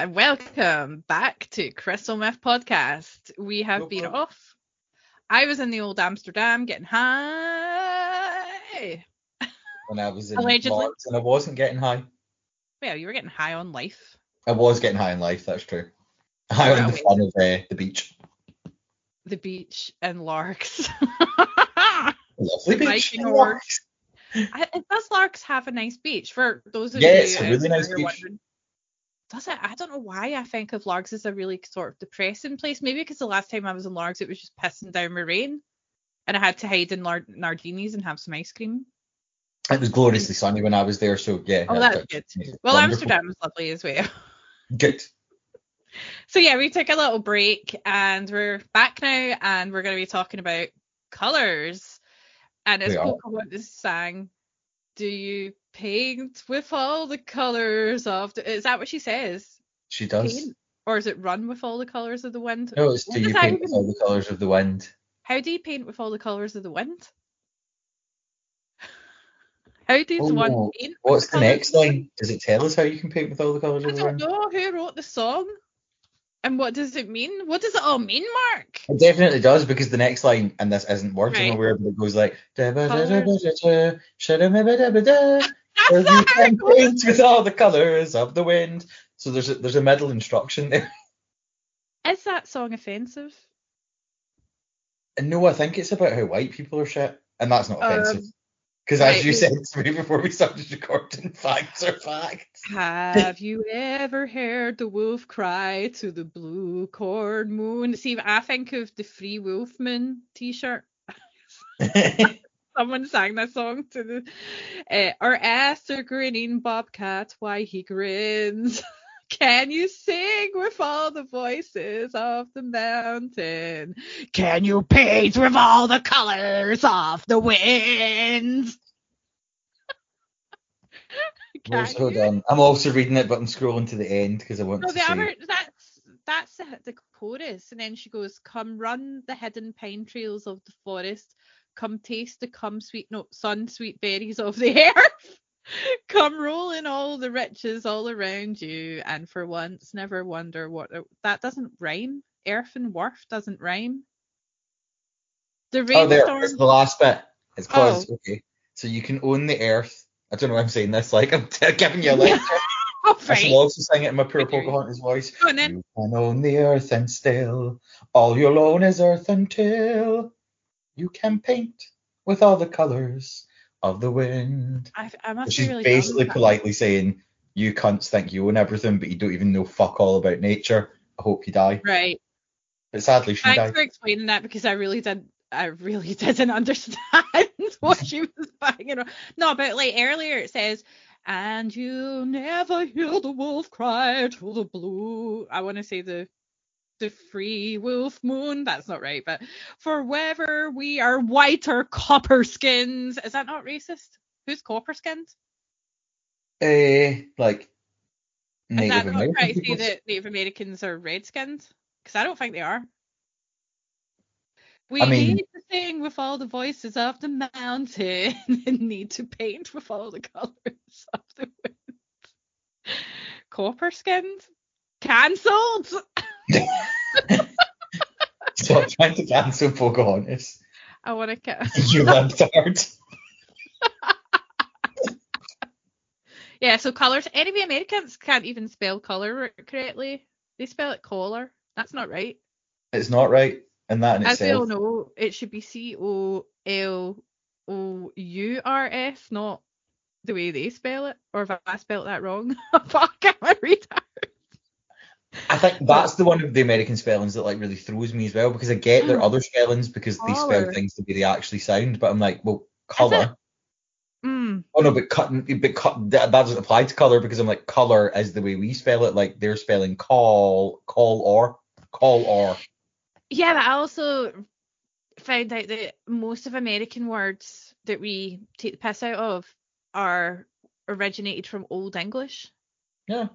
And welcome back to Crystal Meth Podcast. We have been off. I was in the old Amsterdam getting high. when I was in Allegedly. Lords and I wasn't getting high. Well, you were getting high on life. I was getting high on life, that's true. High on the fun of uh, the beach. The beach and Largs. Lovely beach. Viking Largs. I, does Largs have a nice beach? For those of Yeah, you it's a out really nice beach. wondering, Does it? I don't know why I think of Largs as a really sort of depressing place. Maybe because the last time I was in Largs, it was just pissing down with rain, and I had to hide in Lar- Nardini's and have some ice cream. It was gloriously sunny when I was there, so yeah. Oh, that's good. Well, wonderful. Amsterdam was lovely as well. Good. So yeah, we took a little break and we're back now, and we're going to be talking about colours. And as. Pocahontas sang, "Do you paint with all the colours of?" The... Is that what she says? She does. Paint? Or is it run with all the colours of the wind? No, it's do you paint even with all the colours of the wind? How do you paint with all the colours of the wind? How does Oh, one no. paint? What's the next the wind? line? Does it tell us how you can paint with all the colours I of the don't wind? know who wrote the song, and what does it mean? What does it all mean, Mark? It definitely does because the next line, and this isn't words I'm Right. aware, but it goes like. "Da-ba-da-da-ba-da-da, That's Or not you can paint with all the colours of the wind. So there's a, there's a middle instruction there. Is that song offensive? And no, I think it's about how white people are shit, and that's not Um, offensive. Because right, as you said to me before we started recording, facts are facts. Have you ever heard the wolf cry to the blue corn moon? See, I think of the Three Wolf Moon T-shirt. Someone sang that song to the. Uh, or ask the grinning bobcat why he grins. Can you sing with all the voices of the mountain? Can you paint with all the colors of the wind? Where's- hold on, I'm also reading it, but I'm scrolling to the end because I want No, to the see. that's that's the, the chorus, and then she goes, "Come run the hidden pine trails of the forest, come taste the come sweet no sun sweet berries of the earth, come roll in all the riches all around you, and for once never wonder what uh, that doesn't rhyme. Earth and worth doesn't rhyme. The Oh, there, rainstorm. it's the last bit. It's close. Oh. Okay, so you can own the earth. I don't know why I'm saying this. Like I'm t- giving you a lecture. oh, I right. shall also sing it in my Okay. Pocahontas voice. Go on then. You can own the earth and still all you'll own is earth until you can paint with all the colours of the wind. I, I must She's be really basically politely saying, You cunts think you own everything, but you don't even know fuck all about nature. I hope you die. Right. But sadly, she Thanks died. for explaining that because I really did. I really didn't understand what she was banging on. No, but like earlier it says, and you never hear the wolf cry to the blue. I want to say the the free wolf moon. That's not right, but for whether we are white or copper skins, is that not racist? Who's copper skinned? Eh, like Native Is that not right to say that Native Americans are red skinned? Because I don't think they are. We I mean- need to sing with all the voices of the mountain and need to paint with all the colours of the wind. Copper skinned? Cancelled! Stop trying to cancel Pocahontas. I want to. Ca- You libtard. yeah, so colours. Anyway, Americans can't even spell colour correctly. They spell it collar. That's not right. It's not right. And that in As we all know, it should be C O L O U R S, not the way they spell it. Or if I spelled that wrong, fuck, I'm a retard. I think that's the one of the American spellings that like really throws me as well because I get their Mm. other spellings because they spell things the way they actually sound, but I'm like, well, color. Mm, Oh no, but cut, but cut, that, that doesn't apply to color because I'm like, color is the way we spell it. Like they're spelling call, call or, call or. yeah, but I also found out that most of American words that we take the piss out of are originated from Old English. Yeah.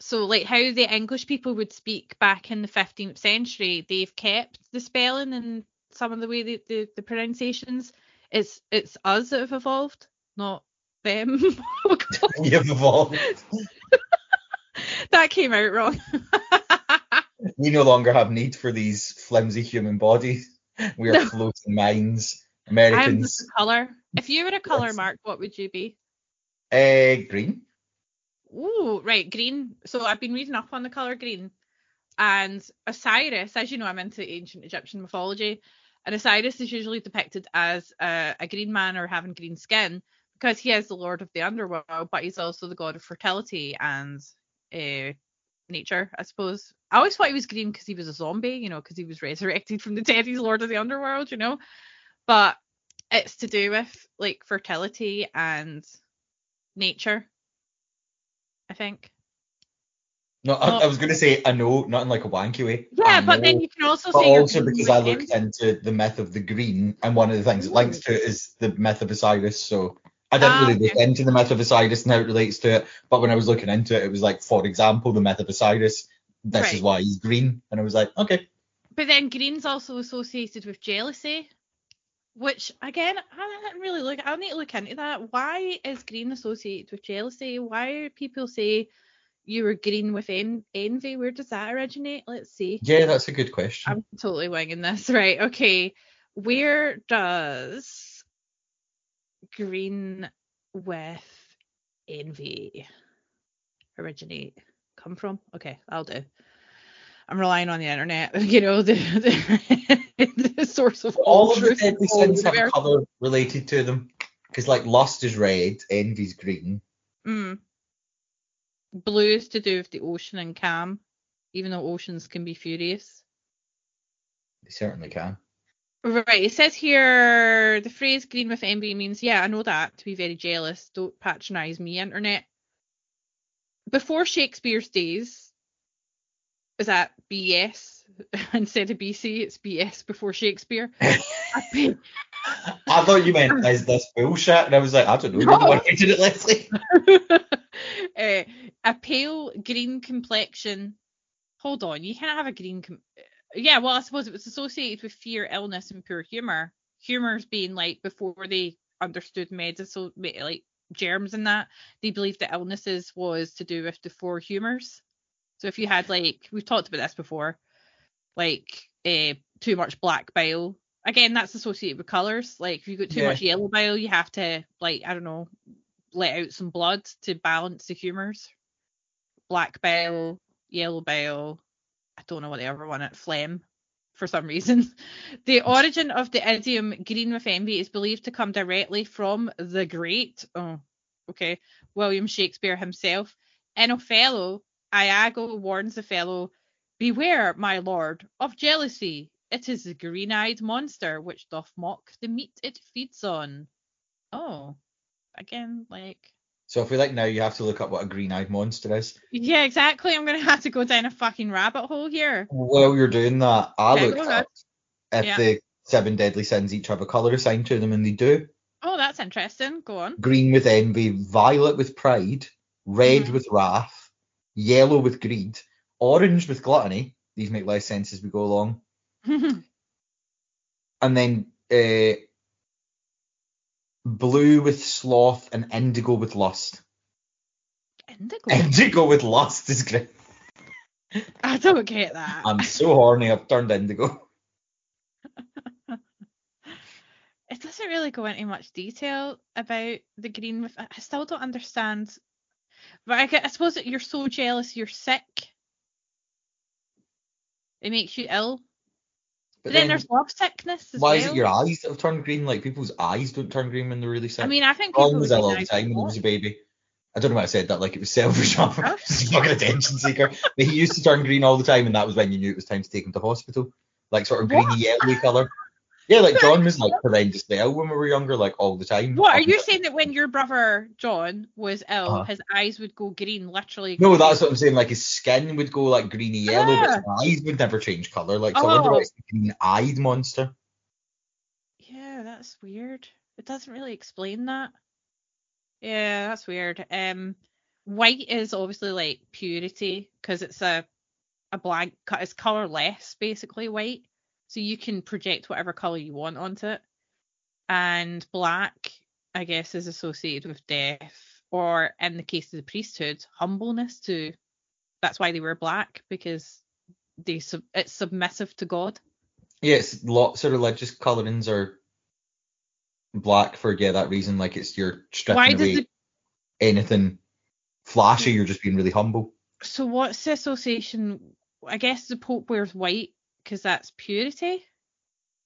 So like how the English people would speak back in the 15th century, they've kept the spelling and some of the way the, the, the pronunciations. It's it's us that have evolved, not them. Oh, You've evolved. that came out wrong. We no longer have need for these flimsy human bodies. We are No. floating minds. I'm Americans. just a colour. If you were a colour, Yes. Mark, what would you be? Uh, green. Ooh, right, green. So I've been reading up on the colour green. And Osiris, as you know, I'm into ancient Egyptian mythology, and Osiris is usually depicted as a, a green man or having green skin because he is the lord of the underworld, but he's also the god of fertility and uh, nature, I suppose. I always thought he was green because he was a zombie, you know, because he was resurrected from the dead. He's lord of the underworld, you know. But it's to do with like fertility and nature, I think. No, I, Oh. I was going to say I know, not in like a wanky way. Yeah, but then you can also but say also because I looked into the myth of the green, and one of the things it links to it is the myth of Osiris. So I didn't Ah, really look okay. into the myth of Osiris and how it relates to it, but when I was looking into it, it was like, for example, the myth of Osiris. This is why he's green, and I was like, okay. But then green's also associated with jealousy, which again, I didn't really look. I'll need to look into that. Why is green associated with jealousy? Why do people say you were green with en- envy? Where does that originate? Let's see. Yeah, that's a good question. I'm totally winging this. Right. Okay. Where does green with envy originate? Come from? Okay, I'll do. I'm relying on the internet, you know, the the, the source of all, all of the truth deadly the sins have a colour related to them. Because like lust is red, envy's green. Mm. Blue is to do with the ocean and calm, even though oceans can be furious. They certainly can. Right, it says here the phrase green with envy means, yeah, I know that, to be very jealous. Don't patronise me, internet. Before Shakespeare's days, is that BS instead of BC? It's BS before Shakespeare. I thought you meant is this bullshit, and I was like, I don't know. No. one did it, Lesley. Eh, a pale green complexion. Hold on, you can't have a green. Com- yeah, well, I suppose it was associated with fear, illness, and poor humor. Humors being like before they understood medical, like germs and that, they believed that illnesses was to do with the four humors. So if you had like we've talked about this before, like uh, too much black bile. Again, that's associated with colours. Like if you got too Yeah. much yellow bile, you have to like I don't know, let out some blood to balance the humours. Black bile, yellow bile, I don't know what the other one it phlegm for some reason. The origin of the idiom green with envy is believed to come directly from the great oh okay William Shakespeare himself. In Othello, Iago warns Othello, Beware, my lord, of jealousy. It is the green-eyed monster which doth mock the meat it feeds on. Oh. Again, like So if we like now, you have to look up what a green-eyed monster is. Yeah, exactly. I'm gonna have to go down a fucking rabbit hole here. While you're doing that, I Okay, looked up if Yeah. the seven deadly sins each have a colour assigned to them, and they do. Oh, that's interesting. Go on. Green with envy, violet with pride, red Mhm. with wrath, yellow with greed, orange with gluttony. These make less sense as we go along. And then uh, blue with sloth and indigo with lust. Indigo. Indigo with lust is great. I don't get that. I'm so horny, I've turned indigo. it doesn't really go into much detail about the green with. I still don't understand. But I, I suppose that you're so jealous you're sick. It makes you ill. But, But then, then, there's love sickness as why well. is it your eyes that have turned green? Like people's eyes don't turn green when they're really sick. I mean, I think Ron people was ill all the time when he was a baby. I don't know why I said that like it was selfish. Oh. a fucking attention seeker. But he used to turn green all the time, and that was when you knew it was time to take him to hospital. Like sort of greeny yellowy colour. Yeah, like John was like horrendously ill when we were younger, like all the time. What are you saying that when your brother John was ill, Uh-huh. his eyes would go green, literally? No, that's what I'm saying. Like his skin would go like greeny yellow, but his Ah. eyes would never change colour. Like so I wonder Oh. why it's the green eyed monster. Yeah, that's weird. It doesn't really explain that. Yeah, that's weird. Um, white is obviously like purity because it's a a blank. It's colorless, basically white, so you can project whatever color you want onto it. And black, I guess, is associated with death, or in the case of the priesthood, humbleness too. that's why they wear black because they sub- it's submissive to God. Yes, lots of religious colorings are black for yeah that reason. Like it's you're stripping Why away the anything flashy. You're just being really humble. so what's the association? I guess the Pope wears white because that's purity.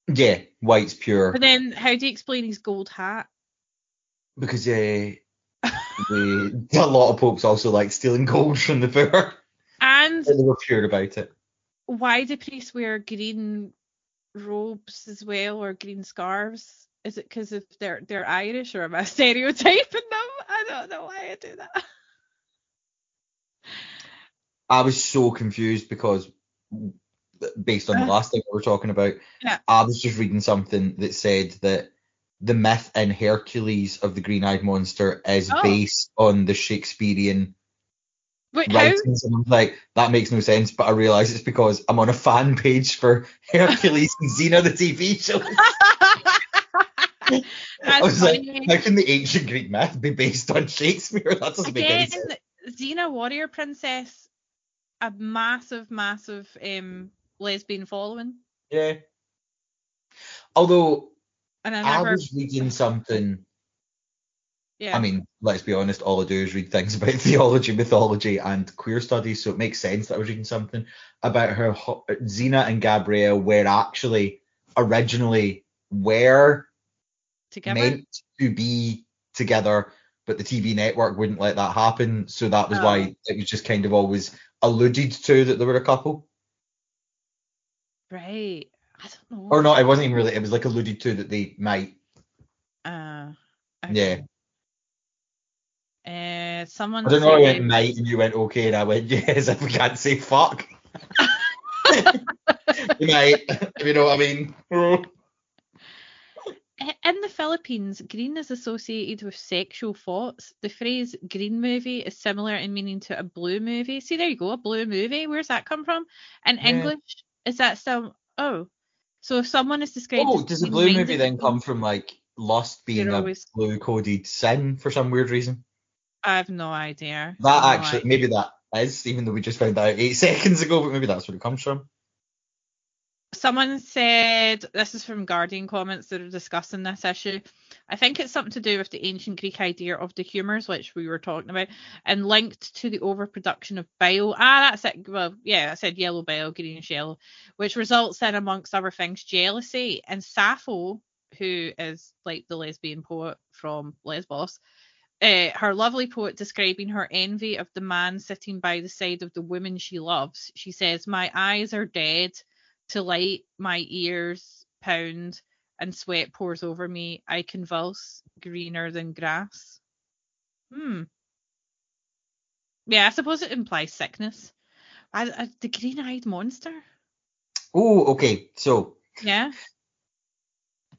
Yeah, white's pure But then how do you explain his gold hat? because uh, the, a lot of popes also like stealing gold from the poor. And they were pure about it. why do priests wear green robes as well or green scarves? Is it because if they're they're Irish or am I stereotyping them? I don't know why I do that. I was so confused because based on the Uh, last thing we were talking about, Yeah. I was just reading something that said that the myth in Hercules of the green-eyed monster is Oh. based on the Shakespearean Wait, how? writings. And I'm like, that makes no sense, but I realise it's because I'm on a fan page for Hercules and Xena, the TV show. I was like, how can the ancient Greek myth be based on Shakespeare? That doesn't make any Again, sense. Xena Warrior Princess, a massive, massive um lesbian following, Yeah. Although and I I was reading something yeah. I mean, let's be honest, all I do is read things about theology, mythology, and queer studies, so it makes sense that I was reading something about how ho- Xena and Gabrielle were actually originally were together. meant to be together, but the TV network wouldn't let that happen, so that was Oh. why it was just kind of always alluded to that they were a couple. Right. I don't know. Or not, it wasn't even really, it was like alluded to that they might. Uh, Yeah. Uh, someone I don't know, I went might and you went okay, and I went yes, if we can't say fuck. you might, if you know what I mean. In the Philippines, green is associated with sexual thoughts. The phrase green movie is similar in meaning to a blue movie. See, there you go, a blue movie. Where's that come from? In Yeah. English, is that still. Oh. So if someone is described Oh, does the blue movie then come from like lust being a always- blue coded sin for some weird reason? I have no idea. That No actually, idea. maybe that is, even though we just found that out eight seconds ago, but maybe that's where it comes from. Someone said this is from Guardian comments that are discussing this issue. I think it's something to do with the ancient Greek idea of the humours, which we were talking about, and linked to the overproduction of bile. Ah, that's it. Well, yeah, I said yellow bile, greenish yellow, which results in, amongst other things, jealousy. And Sappho, who is like the lesbian poet from Lesbos, uh, her lovely poet describing her envy of the man sitting by the side of the woman she loves. She says, My eyes are dead to light, my ears pound, and sweat pours over me. I convulse, greener than grass. Hmm. Yeah, I suppose it implies sickness. I, I, the green-eyed monster. Oh, okay. So Yeah.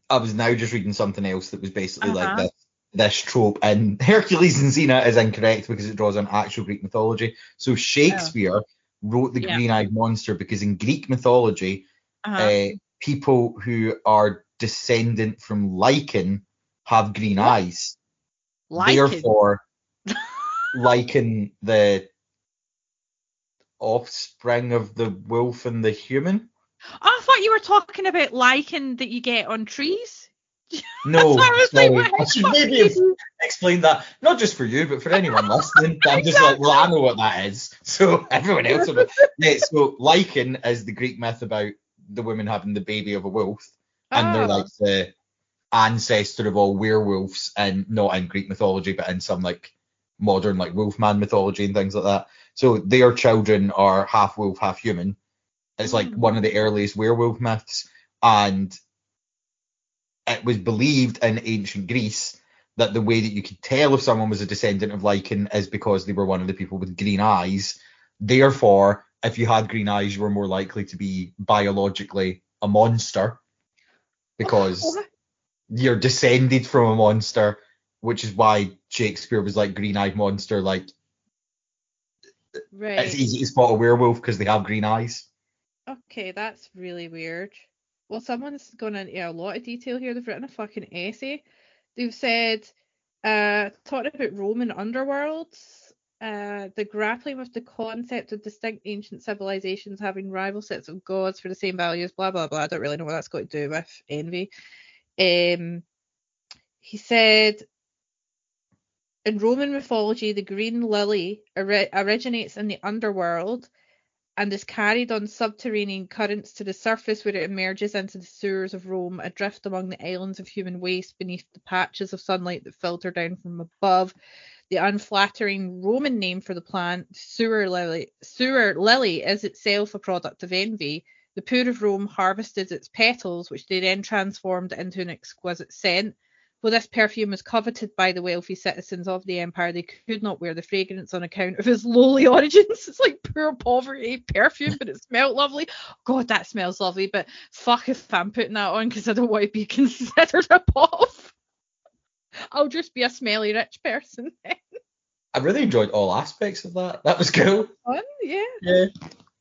I was now just reading something else that was basically like Uh-huh. this. This trope and Hercules and Xena is incorrect because it draws on actual Greek mythology. So Shakespeare wrote the Yeah. green-eyed monster because in Greek mythology, Uh-huh. uh, people who are descendant from lichen have green What? eyes. Lichen. Therefore, lichen the offspring of the wolf and the human. Oh, I thought you were talking about lichen that you get on trees. No, That's why I was like, I should maybe have explained that, not just for you, but for anyone listening. I'm just like, well, I know what that is, so everyone else will know. Yeah, so lichen is the Greek myth about the woman having the baby of a wolf, and they're Oh. like the ancestor of all werewolves, and not in Greek mythology, but in some like modern like wolfman mythology and things like that. So their children are half wolf, half human. It's like Mm. one of the earliest werewolf myths, and it was believed in ancient Greece that the way that you could tell if someone was a descendant of lichen is because they were one of the people with green eyes. Therefore, if you had green eyes, you were more likely to be biologically a monster because you're descended from a monster, which is why Shakespeare was like green-eyed monster. Like Right. it's easy to spot a werewolf because they have green eyes. Okay, that's really weird. Well, someone's gone into a lot of detail here. They've written a fucking essay. They've said, uh, about Roman underworlds. Uh, the grappling with the concept of distinct ancient civilizations having rival sets of gods for the same values, blah blah blah. I don't really know what that's got to do with envy. Um, he said in Roman mythology, the green lily ori- originates in the underworld and is carried on subterranean currents to the surface where it emerges into the sewers of Rome, adrift among the islands of human waste beneath the patches of sunlight that filter down from above. The unflattering Roman name for the plant, sewer lily, sewer lily, is itself a product of envy. The poor of Rome harvested its petals, which they then transformed into an exquisite scent. Well, this perfume was coveted by the wealthy citizens of the empire. They could not wear the fragrance on account of its lowly origins. It's like poor poverty perfume, but it smelled lovely. God, that smells lovely. But fuck if I'm putting that on because I don't want to be considered a off. I'll just be a smelly rich person. I really enjoyed all aspects of that. That was cool. Fun, yeah. Yeah.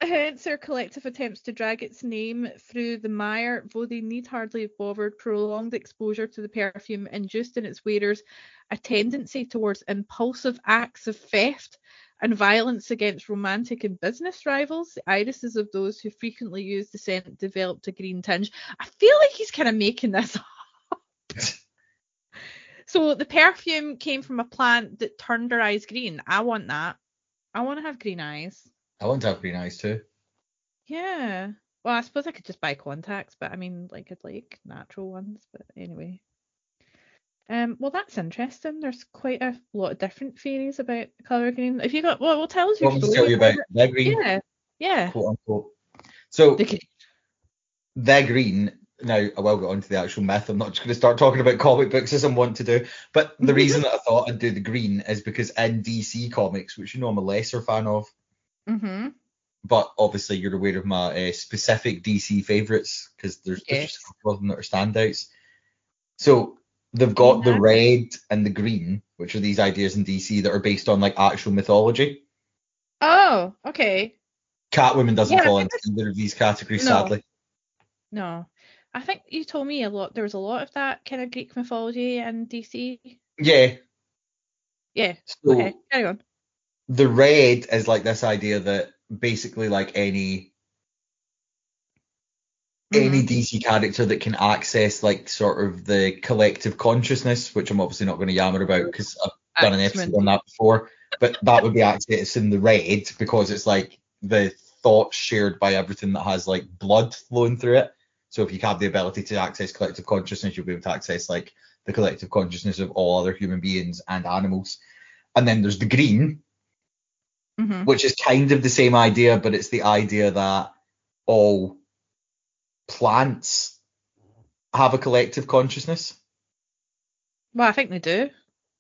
Hence their collective attempts to drag its name through the mire, though they need hardly have bothered, prolonged exposure to the perfume induced in its wearers a tendency towards impulsive acts of theft and violence against romantic and business rivals. The irises of those who frequently use the scent developed a green tinge. I feel like he's kind of making this up. so the perfume came from a plant that turned her eyes green. I want that. I want to have green eyes. I want to have green eyes too. Yeah. Well, I suppose I could just buy contacts, but I mean, like, I'd like natural ones. But anyway. Um. Well, that's interesting. There's quite a lot of different theories about color green. If you got, well, we'll tell us your What was to story. tell you about green, Yeah. Yeah. quote unquote. So The green. the green. Now I will get onto the actual myth. I'm not just going to start talking about comic books as I want to do. But the reason that I thought I'd do the green is because in DC comics, which you know I'm a lesser fan of, Mhm. but obviously you're aware of my uh, specific DC favorites because there's, there's just a couple of them that are standouts. So they've got the red and the green, which are these ideas in DC that are based on like actual mythology. Oh. Okay. Catwoman doesn't Yeah, fall into either of these categories, No. sadly. No. I think you told me a lot. There was a lot of that kind of Greek mythology in DC. Yeah. Yeah. So Okay. Carry on. The red is like this idea that basically like any any Mhm. DC character that can access like sort of the collective consciousness, which I'm obviously not going to yammer about because I've done an episode on that before, but that would be accessed in the red because it's like the thoughts shared by everything that has like blood flowing through it. So if you have the ability to access collective consciousness, you'll be able to access like the collective consciousness of all other human beings and animals. And then there's the green, Mhm. which is kind of the same idea, but it's the idea that all plants have a collective consciousness. Well, I think they do.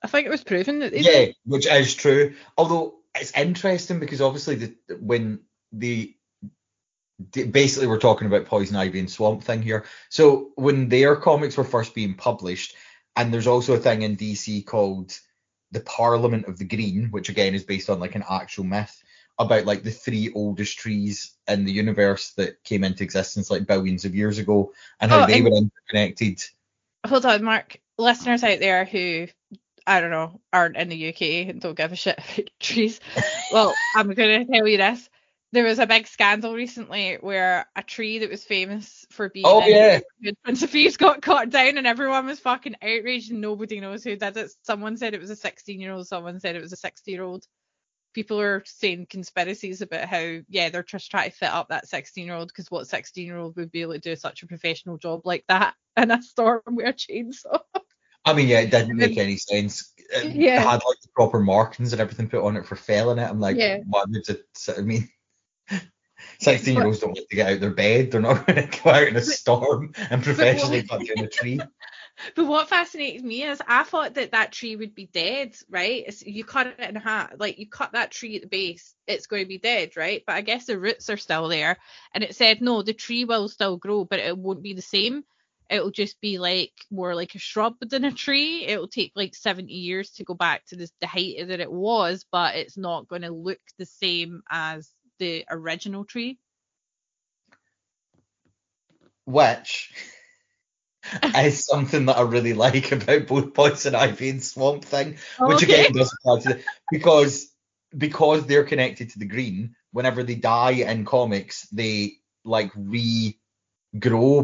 I think it was proven that they Yeah, do. which is true. Although it's interesting because obviously the when the basically we're talking about poison ivy and swamp thing here. So when their comics were first being published, and there's also a thing in DC called the Parliament of the Green, which again is based on like an actual myth about like the three oldest trees in the universe that came into existence like billions of years ago and how Oh, they and- were interconnected. Hold on, Mark. Listeners out there who I don't know aren't in the UK and don't give a shit about trees. Well, I'm going to tell you this. There was a big scandal recently where a tree that was famous for being Oh, yeah. Good Prince of Thieves got cut down and everyone was fucking outraged and nobody knows who did it. Someone said it was a 16 year old, someone said it was a 60 year old. People are saying conspiracies about how, yeah, they're just trying to fit up that 16 year old because what 16 year old would be able to do such a professional job like that in a storm with a chainsaw? I mean, yeah, it didn't make any sense. It Yeah. had like the proper markings and everything put on it for felling it. I'm like, Yeah. why would it? I mean, 16 year olds don't like to get out of their bed. They're not going to go out in a storm and professionally cut down a tree. But what fascinates me is I thought that that tree would be dead, right? It's, you cut it in half, like you cut that tree at the base, it's going to be dead, right? But I guess the roots are still there. And it said, no, the tree will still grow, but it won't be the same. It'll just be like more like a shrub than a tree. It'll take like 70 years to go back to this, the height that it was, but it's not going to look the same as the original tree. Which is something that I really like about both Poison Ivy and Swamp Thing, which Okay. again does apply to the, because because they're connected to the green, whenever they die in comics, they like regrow,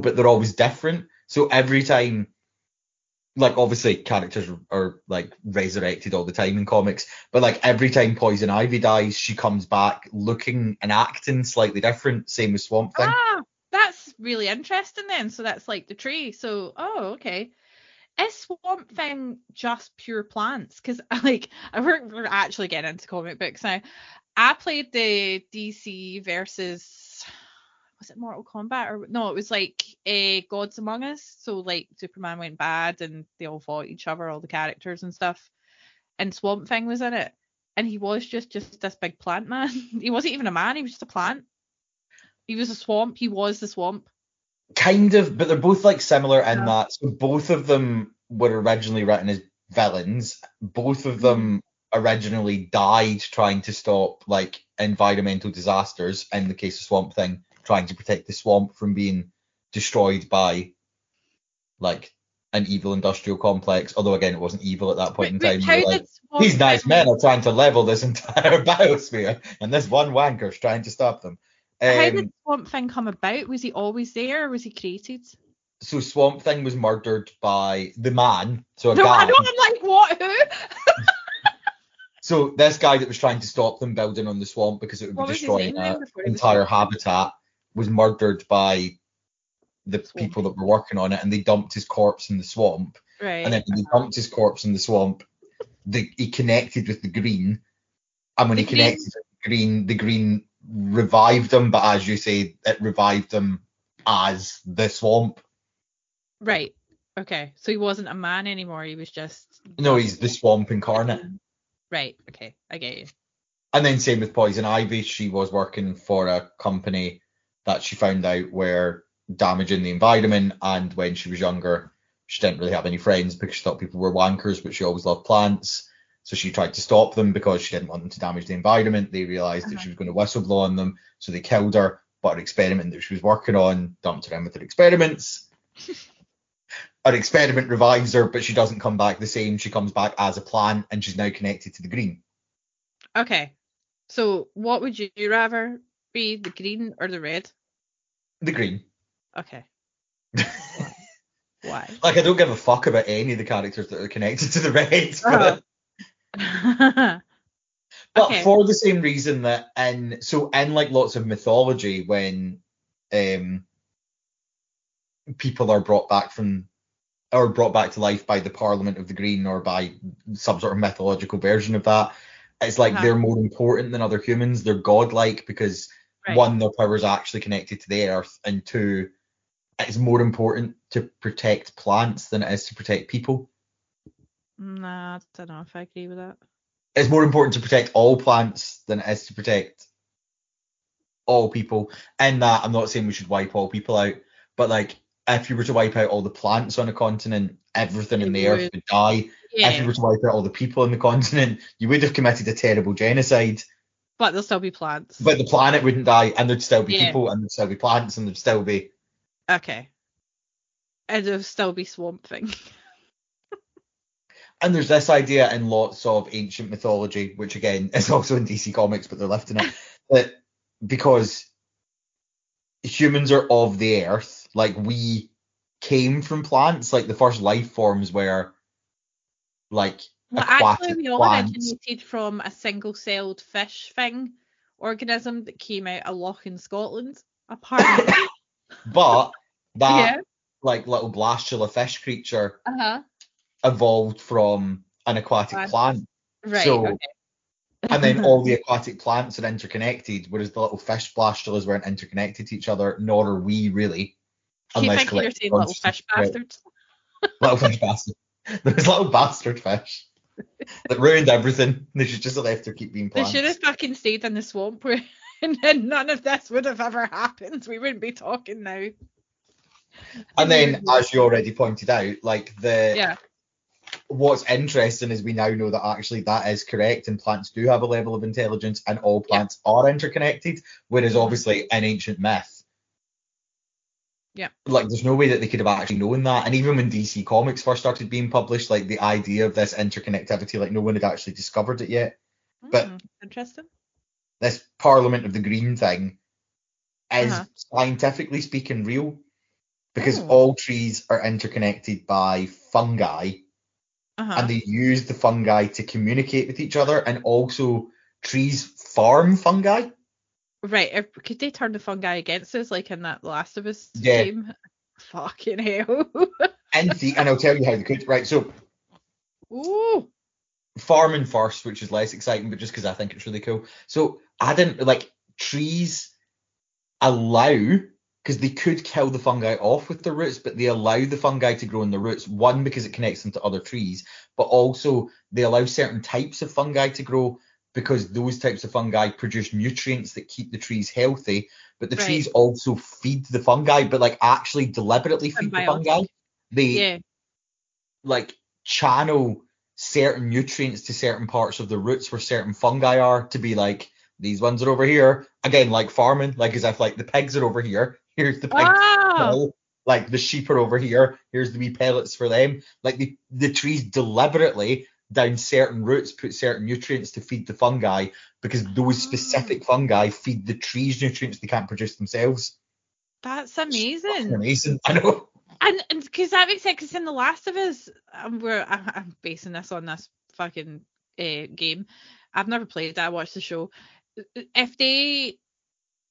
but they're always different. So every time, like obviously characters are, like resurrected all the time in comics, but like every time Poison Ivy dies, she comes back looking and acting slightly different. Same with Swamp Thing. Ah, that's really interesting then. So that's like the tree. So oh, okay. Is Swamp Thing just pure plants? Because like we're, we're actually getting into comic books now. I played the DC versus was it Mortal Kombat or no? It was like a Gods Among Us. So like Superman went bad and they all fought each other, all the characters and stuff. And Swamp Thing was in it, and he was just just this big plant man. he wasn't even a man. He was just a plant. He was a swamp. He was the swamp. Kind of, but they're both like similar in Yeah. that. So both of them were originally written as villains. Both of them mm-hmm. originally died trying to stop like environmental disasters. In the case of Swamp Thing, trying to protect the swamp from being destroyed by like an evil industrial complex. Although again, it wasn't evil at that point in time. wait, They how were like, These nice men are trying to level this entire biosphere, and this one wanker's trying to stop them. How Um, did Swamp Thing come about? Was he always there or was he created? so Swamp Thing was murdered by the man, so a No, guy. I know. I'm like, what? Who? So this guy that was trying to stop them building on the swamp because it would What be destroying an before he was entire habitat was murdered by the people that were working on it, and they dumped his corpse in the swamp. Right. And then when they dumped his corpse in the swamp, the, he connected with the green, and when The he connected with the green, the green revived him. But as you say, it revived him as the swamp. Right. Okay. So he wasn't a man anymore. He was just. No, he's the swamp incarnate. Right. Okay. I get you. And then same with Poison Ivy. She was working for a company that she found out were damaging the environment. And when she was younger, she didn't really have any friends because she thought people were wankers, but she always loved plants. So she tried to stop them because she didn't want them to damage the environment. They realized that uh-huh. she was going to whistleblow on them, so they killed her. But her experiment that she was working on dumped her in with her experiments. her experiment revives her, but she doesn't come back the same. She comes back as a plant, and she's now connected to the green. Okay. So what would you rather be, the green or the red? The green. Okay. Why? Like I don't give a fuck about any of the characters that are connected to the Reds, Uh-huh. but, but Okay. for the same reason that in so in like lots of mythology when um people are brought back from or brought back to life by the Parliament of the Green or by some sort of mythological version of that, it's like Uh-huh. they're more important than other humans. They're godlike because Right. one, their powers are actually connected to the earth, and two, it's more important to protect plants than it is to protect people. Nah, I don't know if I agree with that. It's more important to protect all plants than it is to protect all people. In that, I'm not saying we should wipe all people out, but like if you were to wipe out all the plants on a continent, everything in It the earth would. would die. If you Yeah, were to wipe out all the people on the continent, you would have committed a terrible genocide. But there'll still be plants. But the planet wouldn't die, and there'd still be Yeah. people, and there'd still be plants, and there'd still be okay. And there'll still be Swamp Thing. And there's this idea in lots of ancient mythology, which again is also in DC Comics, but they're lifting it, that because humans are of the earth, like we came from plants, like the first life forms were like Well, actually, we all plants. originated from a single-celled fish thing organism that came out of Loch in Scotland. Apparently. But that yeah. like little blastula fish creature Uh huh. evolved from an aquatic Plant. plant. Right. So- okay. And then all the aquatic plants are interconnected, whereas the little fish blastulas weren't interconnected to each other, nor are we really. Keep unless thinking you're collected saying little fish bastards. Little fish bastard. There's little bastard fish that ruined everything. They should just have left her keep being plants. They should have fucking stayed in the swamp where and then none of this would have ever happened. We wouldn't be talking now. And then, as you already pointed out, like the Yeah. what's interesting is we now know that actually that is correct, and plants do have a level of intelligence, and all plants are interconnected. Whereas obviously in ancient myth, Yeah. like there's no way that they could have actually known that. And even when DC Comics first started being published, like the idea of this interconnectivity, like no one had actually discovered it yet. But Hmm, interesting. this Parliament of the Green thing is Uh-huh. scientifically speaking real because Oh. all trees are interconnected by fungi Uh-huh. and they use the fungi to communicate with each other and also trees farm fungi. Right. if- Could they turn the fungi against us like in that Last of Us Yeah. game? Fucking hell. And, the, and I'll tell you how they could. Right, so Ooh. farming first, which is less exciting, but just because I think it's really cool. So I didn't like trees allow because they could kill the fungi off with the roots, but they allow the fungi to grow in the roots. One because it connects them to other trees, but also they allow certain types of fungi to grow because those types of fungi produce nutrients that keep the trees healthy. But the Right. trees also feed the fungi, but like actually deliberately feed the fungi. They Yeah. like channel certain nutrients to certain parts of the roots where certain fungi are to be like these ones are over here again like farming like as if like the pigs are over here here's the pig Wow. like the sheep are over here here's the wee pellets for them like the, the trees deliberately down certain roots put certain nutrients to feed the fungi because those Ah. specific fungi feed the trees nutrients they can't produce themselves That's amazing. amazing i know And and because that makes sense. Because in The Last of Us, um, where I, I'm basing this on this fucking uh, game, I've never played that. I watched the show. If they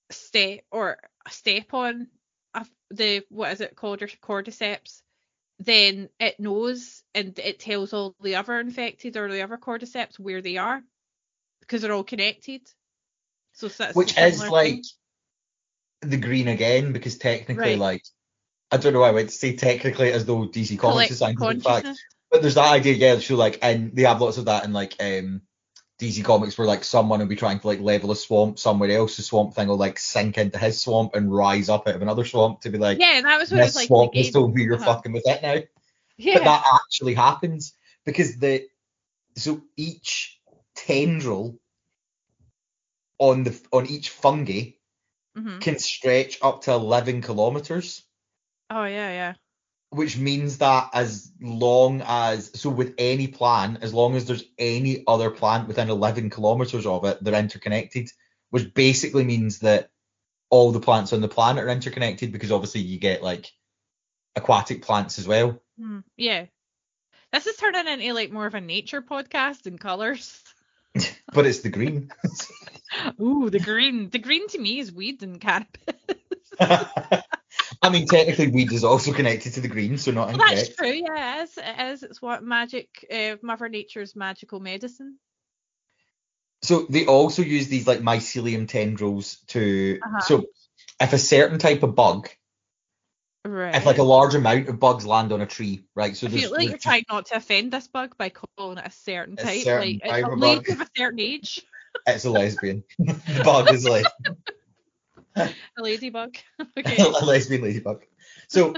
step or step on a, the what is it called, or cordyceps, then it knows and it tells all the other infected or the other cordyceps where they are because they're all connected. So which is like thing. the green again because technically Right. like I don't know why I went to say technically as though DC Comics is scientific fact, but there's that idea yeah so like and they have lots of that in like um DC Comics where like someone will be trying to like level a swamp somewhere else the swamp thing will like sink into his swamp and rise up out of another swamp to be like Yeah, that was what this was like. swamp is told me you're Uh-huh. fucking with it now Yeah. but that actually happens because the so each tendril on the on each fungi hmm can stretch up to 11 kilometers Oh yeah, yeah. Which means that as long as so with any plant as long as there's any other plant within 11 kilometers of it they're interconnected which basically means that all the plants on the planet are interconnected because obviously you get like aquatic plants as well Hmm, Yeah. This is turning into like more of a nature podcast than colours. but it's the green Ooh, the green. The green to me is weed and cannabis. I mean technically weed is also connected to the green so not Well, that's true. Yeah, it is. It is. What magic, uh, Mother Nature's magical medicine. So they also use these like mycelium tendrils to Uh-huh. so if a certain type of bug, Right. if like a large amount of bugs land on a tree, right? So I feel like you're trying not to offend this bug by calling it a certain A type, certain like type a of bug. of a certain age, it's a lesbian. the bug is like a ladybug. okay. a lesbian ladybug. So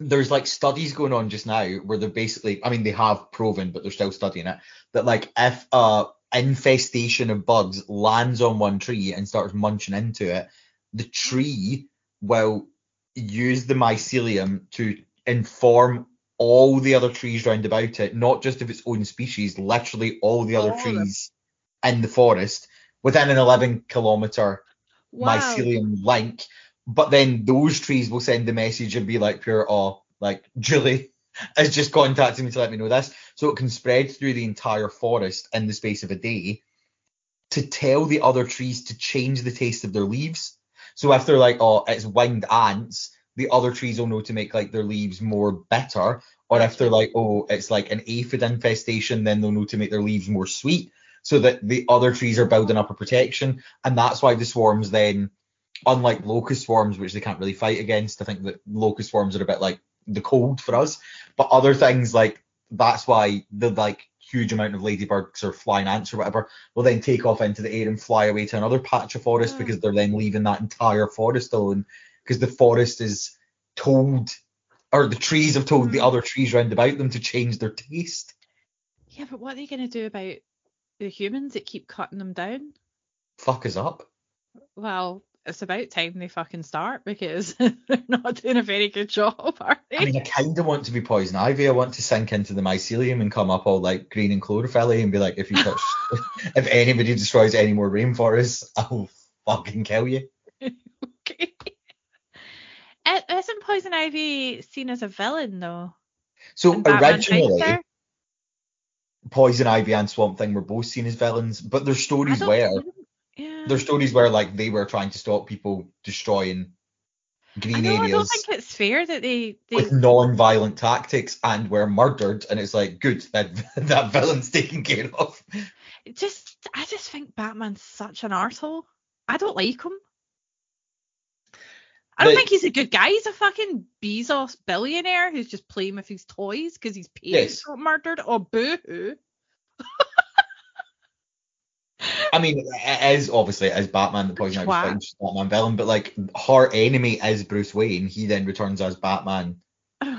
there's like studies going on just now where they're basically I mean they have proven, but they're still studying it, that like if a infestation of bugs lands on one tree and starts munching into it, the tree will use the mycelium to inform all the other trees round about it, not just of its own species, literally all the other All trees in the forest within an 11 kilometer Wow. mycelium link. But then those trees will send the message and be like pure oh, like Julie has just contacted me to let me know this. So it can spread through the entire forest in the space of a day to tell the other trees to change the taste of their leaves. So if they're like, oh, it's winged ants, the other trees will know to make like their leaves more bitter. Or if they're like, oh, it's like an aphid infestation, then they'll know to make their leaves more sweet so that the other trees are building up a protection. And that's why the swarms then, unlike locust swarms, which they can't really fight against, I think that locust swarms are a bit like the cold for us. But other things like that's why the like huge amount of ladybugs or flying ants or whatever will then take off into the air and fly away to another patch of forest Mm. because they're then leaving that entire forest alone because the forest is told or the trees have told the Mm. other trees round about them to change their taste. Yeah, but what are they going to do about the humans that keep cutting them down? Fuck us up. Well, it's about time they fucking start because they're not doing a very good job, are they? I mean, I kind of want to be poison ivy. I want to sink into the mycelium and come up all like green and chlorophyll and be like, if you touch if anybody destroys any more rainforests, I'll fucking kill you. okay. Isn't Poison Ivy seen as a villain though? So originally? Poison Ivy and Swamp Thing were both seen as villains, but their stories were Yeah. their stories were like they were trying to stop people destroying I green areas. I don't think it's fair that they they with non-violent tactics and were murdered, and it's like good that that villain's taken care of. It just I just think Batman's such an arsehole. I don't like him. I don't think he's a good guy. He's a fucking Bezos billionaire who's just playing with his toys because his Yes. parents got murdered. Oh, boo-hoo. I mean, it is obviously as Batman the Poison Ivy Twat. fights Batman villain, but like her enemy is Bruce Wayne. He then returns as Batman.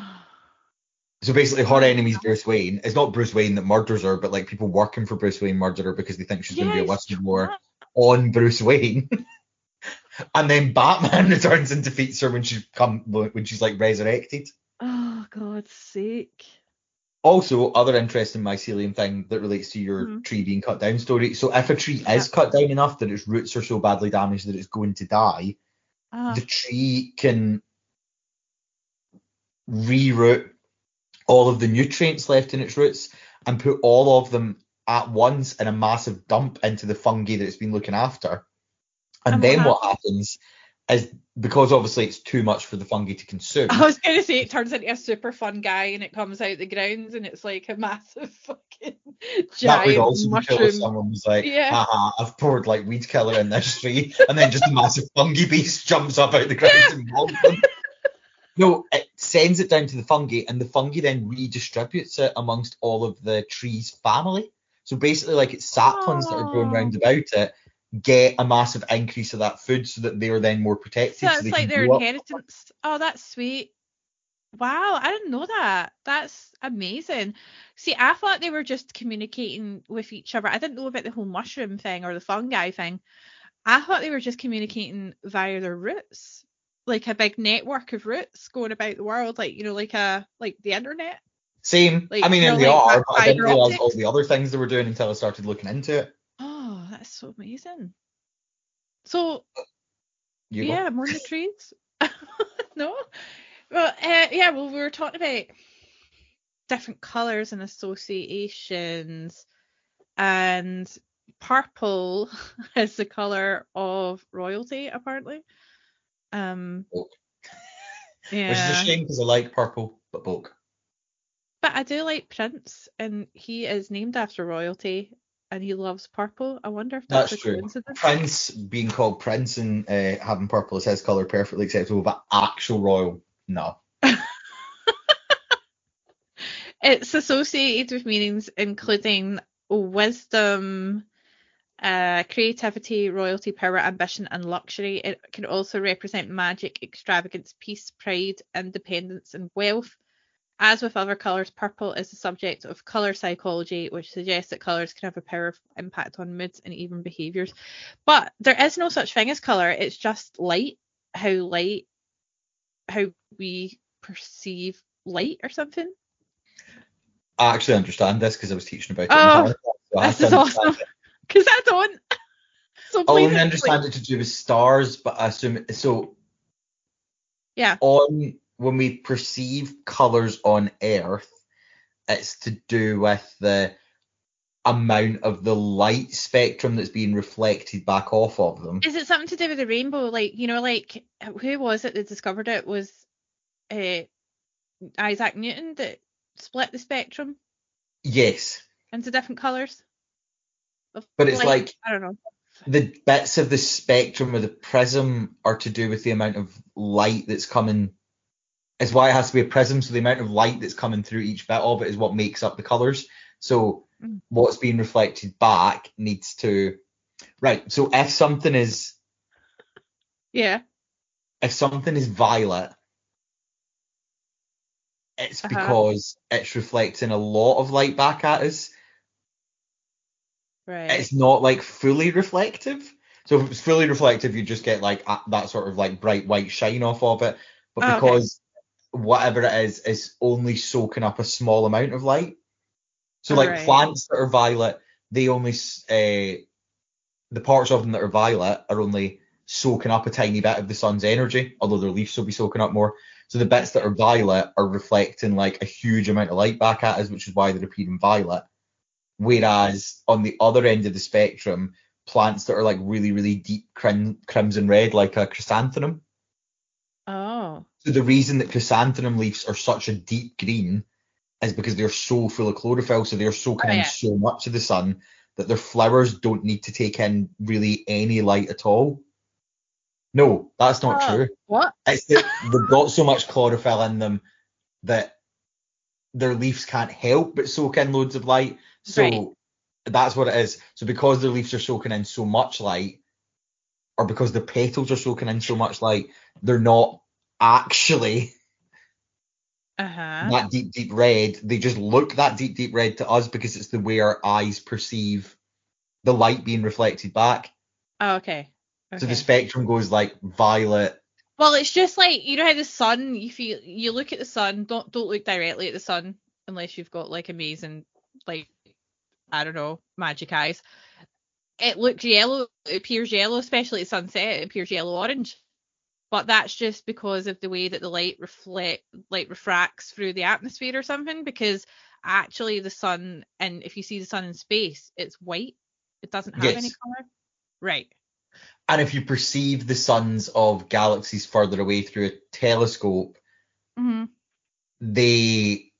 So basically, her enemy's Bruce Wayne. It's not Bruce Wayne that murders her, but like people working for Bruce Wayne murder her because they think she's going to be a Yes, whistleblower on Bruce Wayne. and then Batman returns and defeats her when she's come when she's like resurrected. Oh, God's sake. Also, other interesting mycelium thing that relates to your Mhm. tree being cut down story. So if a tree Yeah. is cut down enough that its roots are so badly damaged that it's going to die, Ah, the tree can reroute all of the nutrients left in its roots and put all of them at once in a massive dump into the fungi that it's been looking after. And, what then what happens is because obviously it's too much for the fungi to consume. I was going to say it turns into a super fun guy and it comes out the grounds and it's like a massive fucking giant that would also be cool if someone was like, Yeah. haha, I've poured like weed killer in this tree, and then just a massive fungi beast jumps up out the ground and mobs them. No, it sends it down to the fungi, and the fungi then redistributes it amongst all of the tree's family. So basically, like it's saplings that are growing round about it get a massive increase of that food, so that they are then more protected. So so that's they like their grow up. inheritance. Oh, that's sweet. Wow, I didn't know that. That's amazing. See, I thought they were just communicating with each other. I didn't know about the whole mushroom thing or the fungi thing. I thought they were just communicating via their roots, like a big network of roots going about the world, like you know, like a like the internet. Same. like, I mean, you know, they like are, but I didn't realize all the other things they were doing until I started looking into it. That's so amazing. So You go. yeah, more in the trees. no, well, uh, yeah. Well, we were talking about different colors and associations, and purple is the color of royalty, apparently. Um, yeah, Which is a shame because I like purple, but bulk. but I do like Prince, and he is named after royalty, and he loves purple. I wonder if that's, That's a true. coincidence. Prince being called Prince and uh, having purple as his colour perfectly acceptable, but actual royal, no. It's associated with meanings including wisdom, uh, creativity, royalty, power, ambition, and luxury. It can also represent magic, extravagance, peace, pride, independence, and wealth. As with other colours, purple is the subject of colour psychology, which suggests that colours can have a powerful impact on moods and even behaviours. But there is no such thing as colour, it's just light, how light, how we perceive light or something. I actually understand this because I was teaching about it. Oh, this is awesome. Because I don't. So I only understand it to do with stars, but I assume so. Yeah. On when we perceive colours on Earth, it's to do with the amount of the light spectrum that's being reflected back off of them. Is it something to do with the rainbow? Like, you know, like who was it that discovered it? Was uh, Isaac Newton that split the spectrum Yes, into different colours? but it's light? like I don't know. the bits of the spectrum of the prism are to do with the amount of light that's coming. Is why it has to be a prism. So the amount of light that's coming through each bit of it is what makes up the colours. So Mm. what's being reflected back needs to. Right. So if something is Yeah. if something is violet, it's Uh-huh. because it's reflecting a lot of light back at us. Right. it's not like fully reflective. So if it was fully reflective, you just get like that sort of like bright white shine off of it. But Oh, because whatever it is is only soaking up a small amount of light. So like Right. plants that are violet they only uh, the parts of them that are violet are only soaking up a tiny bit of the sun's energy, although their leaves will be soaking up more. So the bits that are violet are reflecting like a huge amount of light back at us, which is why they're appearing violet. Whereas on the other end of the spectrum, plants that are like really, really deep crim- crimson red, like a chrysanthemum. Oh. So the reason that chrysanthemum leaves are such a deep green is because they're so full of chlorophyll, so they're soaking Oh, in so much of the sun that their flowers don't need to take in really any light at all. No, that's not Oh. true. What? It's that they've got so much chlorophyll in them that their leaves can't help but soak in loads of light. So Right. that's what it is. So because their leaves are soaking in so much light, or because the petals are soaking in so much light, they're not actually Uh huh. that deep, deep red. They just look that deep, deep red to us because it's the way our eyes perceive the light being reflected back. Oh, okay. So the spectrum goes like violet. Well, it's just like you know how the sun. You feel you look at the sun. Don't don't look directly at the sun unless you've got like amazing, like I don't know, magic eyes. It looks yellow. It appears yellow, especially at sunset. It appears yellow orange. But that's just because of the way that the light reflect, like refracts through the atmosphere or something. Because actually, the sun, and if you see the sun in space, it's white. It doesn't have any color. Right. And if you perceive the suns of galaxies further away through a telescope, hmm they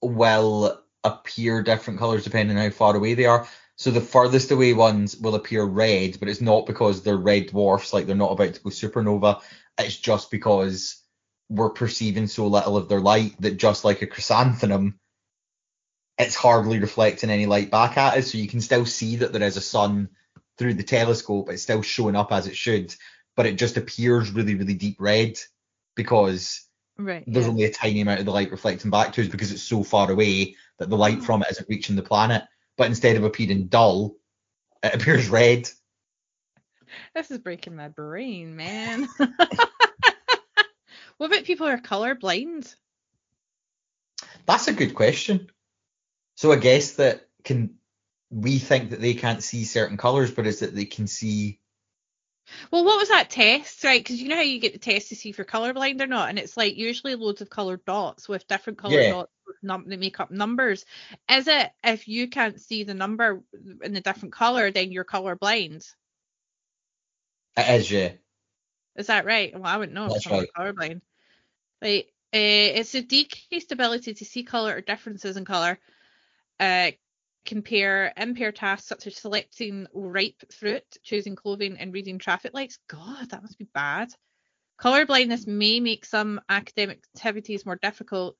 will appear different colors depending on how far away they are. So the furthest away ones will appear red, but it's not because they're red dwarfs, like they're not about to go supernova. It's just because we're perceiving so little of their light that just like a chrysanthemum, it's hardly reflecting any light back at us. So you can still see that there is a sun through the telescope. It's still showing up as it should, but it just appears really, really deep red because Right. there's yeah. only a tiny amount of the light reflecting back to us because it's so far away that the light mm. from it isn't reaching the planet. But instead of appearing dull, it appears red. This is breaking my brain, man. what about people who are colorblind? That's a good question. So I guess that can we think that they can't see certain colours, but is that they can see Well, what was that test, right? Because you know how you get the test to see if you're colorblind or not, and it's like usually loads of colored dots with different colored Yeah. dots num- make up numbers. Is it if you can't see the number in a different color, then you're color blind? it is, yeah. Is that right? Well, I wouldn't know if That's someone was colorblind. Like, uh, it's a decreased ability to see color or differences in color. Uh, compare impaired tasks such as selecting ripe fruit, choosing clothing, and reading traffic lights. God, that must be bad. Color blindness may make some academic activities more difficult,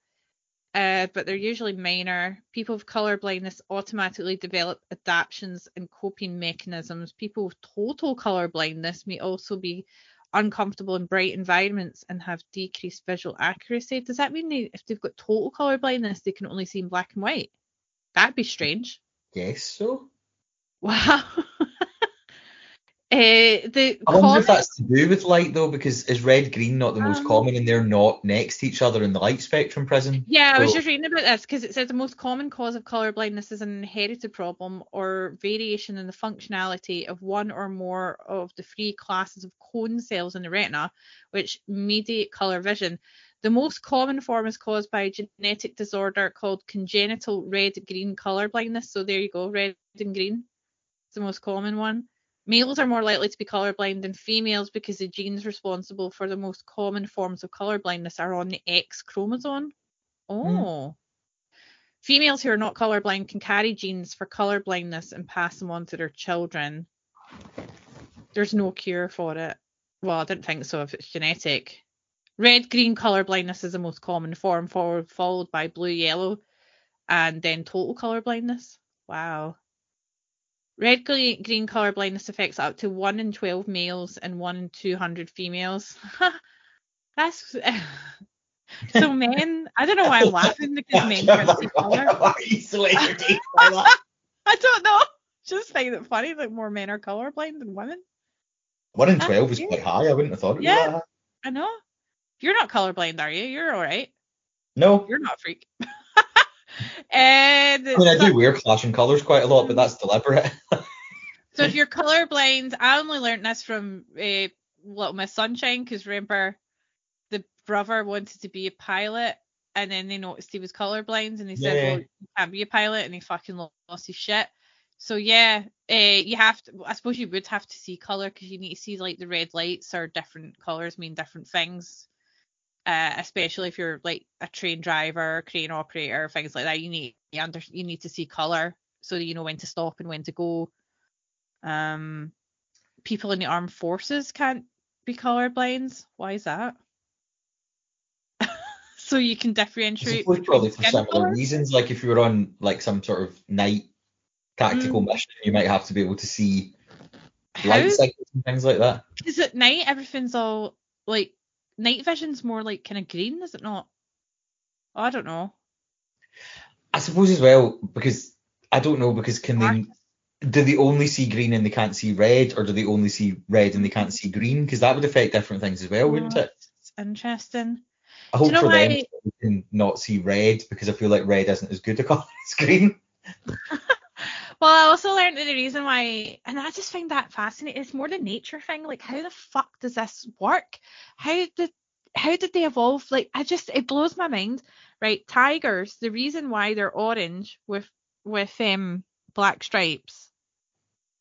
uh, but they're usually minor. People with color blindness automatically develop adaptations and coping mechanisms. People with total color blindness may also be uncomfortable in bright environments and have decreased visual accuracy. Does that mean they, if they've got total color blindness, they can only see in black and white? That'd be strange. Guess so. Wow. Uh, the I wonder if that's to do with light though, because is red green not the most Um, common and they're not next to each other in the light spectrum prism? Yeah, I was just reading about this because it says the most common cause of color blindness is an inherited problem or variation in the functionality of one or more of the three classes of cone cells in the retina, which mediate color vision. The most common form is caused by a genetic disorder called congenital red-green color blindness. So there you go, red and green. It's the most common one. Males are more likely to be colorblind than females because the genes responsible for the most common forms of colorblindness are on the X chromosome. Hmm. Oh. Females who are not colorblind can carry genes for colorblindness and pass them on to their children. There's no cure for it. Well, I didn't think so if it's genetic. Red green colorblindness is the most common form, followed by blue yellow, and then total colorblindness. Wow. Red green, color blindness affects up to 1 in 12 males and 1 in 200 females. That's so men. I don't know why I'm laughing because men can't see color. Why are entertained by that? I don't know. Just find it funny that more men are colorblind than women. One in twelve is quite high. I wouldn't have thought it was Yeah. that high. I know. You're not colorblind, are you? You're all right. No. You're not a freak. And I mean, I do wear clashing colours quite a lot, but that's deliberate. so if you're colorblind, I only learned this from uh, Little Miss Sunshine because remember the brother wanted to be a pilot and then they noticed he was colorblind and they said, Yeah. well, you can't be a pilot and he fucking lost his shit. So yeah, uh, you have to. I suppose you would have to see color because you need to see like the red lights or different colors mean different things. Uh, especially if you're like a train driver, crane operator, things like that. You need you, under, you need to see color so that you know when to stop and when to go. Um, people in the armed forces can't be colorblind. Why is that? so you can differentiate suppose probably for similar colours? reasons. Like if you were on like some sort of night tactical mission, you might have to be able to see How light cycles and things like that. is at night everything's all like night vision's more like kind of green, is it not? Oh, I don't know. I suppose as well because I don't know because can Dark. they do they only see green and they can't see red, or do they only see red and they can't see green? Because that would affect different things as well, wouldn't Oh, it? it's interesting. I hope you know for them they can not see red because I feel like red isn't as good a colour as green. Well, I also learned that the reason why, and I just find that fascinating. It's more the nature thing. Like, how the fuck does this work? How did how did they evolve? Like, I just it blows my mind. Right, tigers. The reason why they're orange with with um black stripes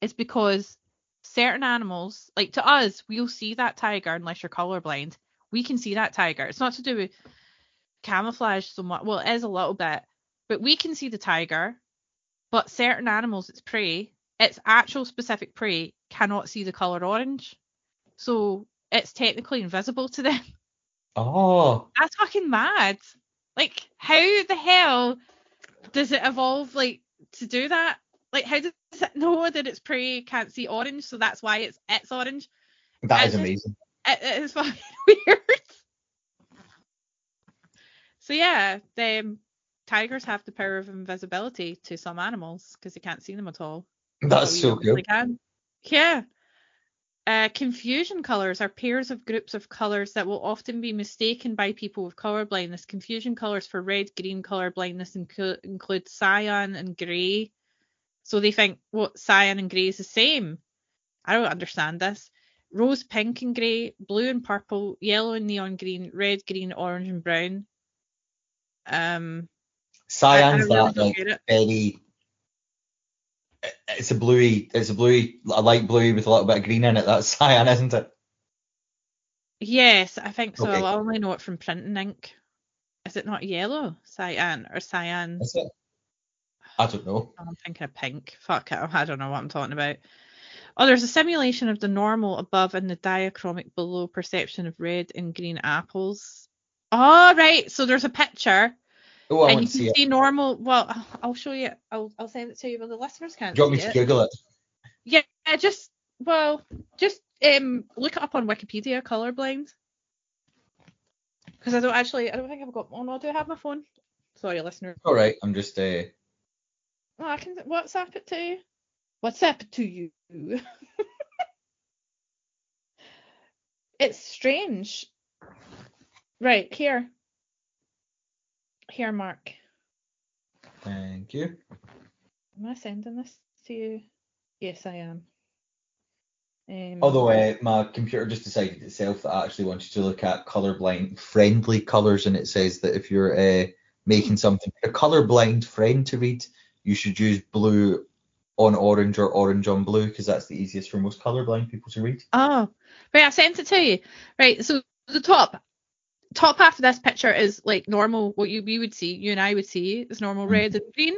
is because certain animals, like to us, we'll see that tiger unless you're colorblind. We can see that tiger. It's not to do with camouflage so much. Well, it is a little bit, but we can see the tiger but certain animals its prey, its actual specific prey, cannot see the colour orange. So it's technically invisible to them. Oh, That's fucking mad. Like, how the hell does it evolve like to do that? Like, how does it know that its prey can't see orange, so that's why it's it's orange? that I is just- amazing. It, it is fucking weird. So yeah, um, tigers have the power of invisibility to some animals because they can't see them at all. That's so cool. can. Yeah. Uh, confusion colors are pairs of groups of colors that will often be mistaken by people with color blindness. Confusion colors for red green color blindness include, include cyan and grey. So they think what cyan and grey is the same. I don't understand this. Rose pink and grey, blue and purple, yellow and neon green, red, green, orange and brown. Um, I- I Cyan's really that like it. very. It's a bluey. It's a bluey, a light bluey with a little bit of green in it. That's cyan, isn't it? Yes, I think so. Okay. I only know it from printing ink. Is it not yellow? Cyan or cyan? Is it? I don't know. Oh, I'm thinking of pink. Fuck it. I don't know what I'm talking about. Oh, there's a simulation of the normal above and the diachromic below perception of red and green apples. Oh, right. So there's a picture Oh, I and you see it. normal. Well, I'll- show you. I'll, I'll send it to you, but the listeners can't Do you want me to it. Google it? Yeah, just well, just um look it up on Wikipedia, colorblind. Because I don't actually, I don't think I've got. Oh no, do I have my phone? Sorry, listener. All right, I'm just. Uh, Oh, I can WhatsApp it to you. WhatsApp it to you. it's strange. Right here. Here, Mark. thank you. Am I sending this to you? Yes, I am. Um, Although uh, my computer just decided itself that I actually wanted to look at colorblind friendly colors, and it says that if you're uh, making something a colorblind friend to read, you should use blue on orange or orange on blue because that's the easiest for most colorblind people to read. Oh, right. I sent it to you. Right. So the top, top half of this picture is like normal. What you we would see, you and I would see, is normal mm-hmm. red and green.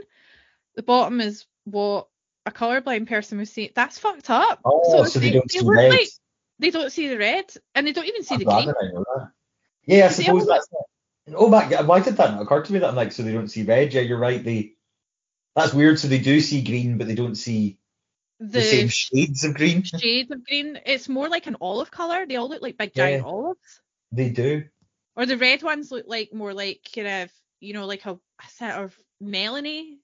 The bottom is what a colorblind person would see. That's fucked up. Oh, so they don't see red. like they don't see the red, and they don't even see I'd the green. I. Yeah, I suppose that's it. Oh my god, why did that not occur to me that I'm like, so they don't see red? Yeah, you're right. They that's weird. So they do see green, but they don't see the, The same shades of green. shades of green. It's more like an olive color. They all look like big Yeah. giant olives. They do. Or the red ones look like more like kind of you know like a, a sort of melony,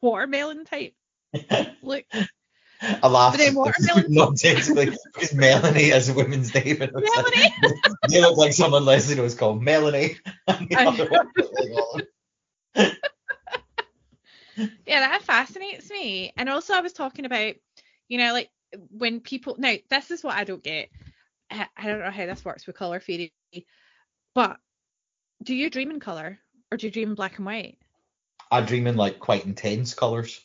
watermelon type look. Then watermelon- not technically because Melanie is a woman's name. it's like- they look like someone Lesley knows called Melanie. And the other one looks like Olive. Oh. yeah, that fascinates me. And also, I was talking about, you know, like when people. Now, this is what I don't get. I, I don't know how this works with color theory, but do you dream in color or do you dream in black and white? I dream in like quite intense colours.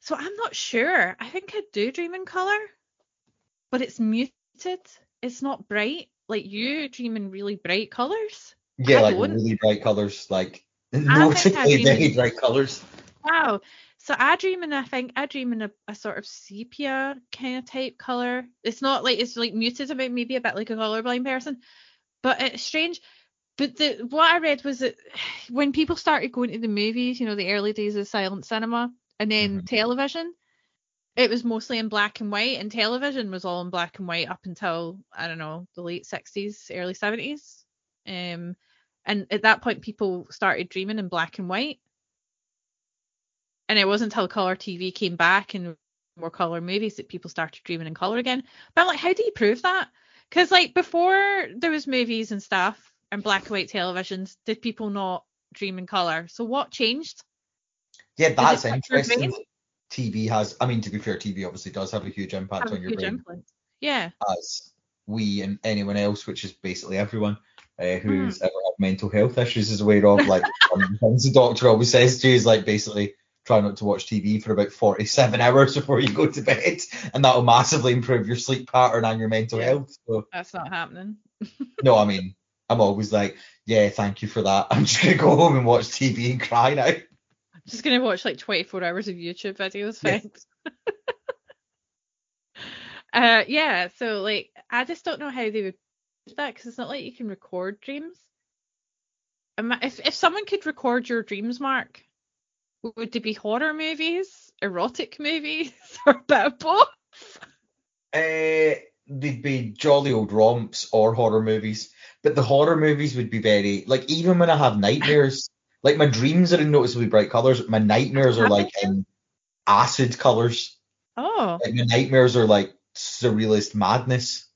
So I'm not sure. I think I do dream in color, but it's muted. It's not bright. Like you dream in really bright colors. Yeah, I like don't. really bright colours, like noticeably very in- bright colours. Wow. So I dream in I think I dream in a, a sort of sepia kind of type color. It's not like it's like muted about maybe a bit like a colorblind person, but it's strange. But the what I read was that when people started going to the movies, you know, the early days of silent cinema and then Mhm. television, it was mostly in black and white, and television was all in black and white up until I don't know the late sixties, early seventies. Um, and at that point, people started dreaming in black and white. And it wasn't until color TV came back and more color movies that people started dreaming in color again. But I'm like, how do you prove that? Because like before there was movies and stuff and black and white televisions, did people not dream in color? So what changed? Yeah, that's interesting. TV has, I mean, to be fair, TV obviously does have a huge impact Have on your huge brain, influence. Yeah. as we and anyone else, which is basically everyone uh, who's ever had mental health issues, is aware of. Like, the the doctor always says to you is like basically try not to watch TV for about 47 hours before you go to bed, and that'll massively improve your sleep pattern and your mental Yeah. health. So, That's not happening. no, I mean, I'm always like, yeah, thank you for that. I'm just gonna go home and watch TV and cry now. I'm just gonna watch like 24 hours of YouTube videos. Yeah. Thanks. uh, yeah. So like, I just don't know how they would do that because it's not like you can record dreams. If if someone could record your dreams, Mark, would they be horror movies, erotic movies, or a bit of both? Uh, they'd be jolly old romps or horror movies, but the horror movies would be very like even when I have nightmares, like my dreams are in noticeably bright colours, my nightmares are like in acid colours. Oh, Like my nightmares are like surrealist madness.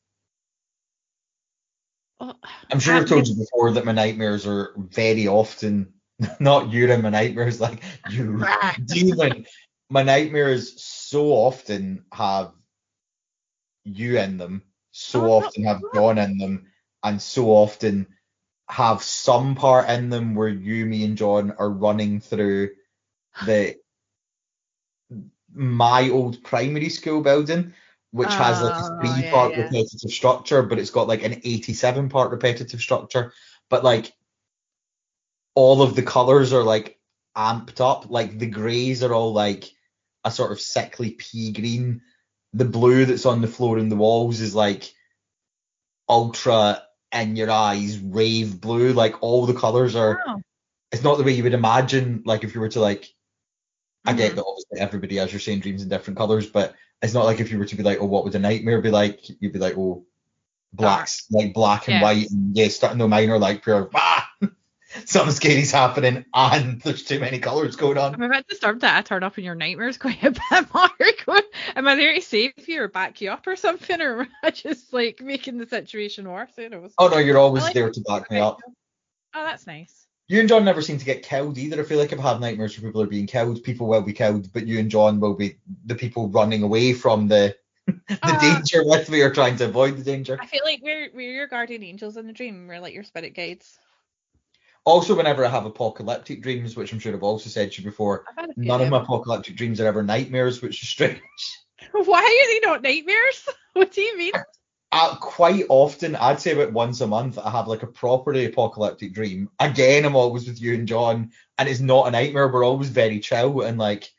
oh I'm sure I've told you before that my nightmares are very often not you in my nightmares, like you demon. My nightmares so often have you in them, so Oh, often have John in them, and so often have some part in them where you, me, and John are running through the my old primary school building, which has like a Oh, three yeah, part yeah. repetitive structure, but it's got like an 87 part repetitive structure. But like all of the colors are like amped up. Like the greys are all like a sort of sickly pea green. The blue that's on the floor and the walls is like ultra in your eyes rave blue. Like all the colors are. wow. It's not the way you would imagine. Like if you were to like I get Mhm. that obviously everybody has your same dreams in different colours, but it's not like if you were to be like, oh, what would a nightmare be like? You'd be like, oh, blacks, like black and Yeah. white, and yeah, starting no mine are like pure, ah, something scary's happening, and there's too many colours going on. I'm a bit disturbed that I turn up in your nightmares quite a bit, Mark. Am I there to save you or back you up or something, or am I just like making the situation worse? Who knows? Oh no, you're always like there to back me up. Oh, that's nice. You and John never seem to get killed either. I feel like if I have had nightmares where people are being killed, people will be killed, but you and John will be the people running away from the the Ah. danger with me or trying to avoid the danger. I feel like we're we're your guardian angels in the dream. We're like your spirit guides. Also, whenever I have apocalyptic dreams, which I'm sure I've also said to you before, I've had a few none of my apocalyptic dreams are ever nightmares, which is strange. Why are they not nightmares? What do you mean? Uh, quite often, I'd say about once a month, I have like a properly apocalyptic dream. Again, I'm always with you and John, and it's not a nightmare. We're always very chill, and like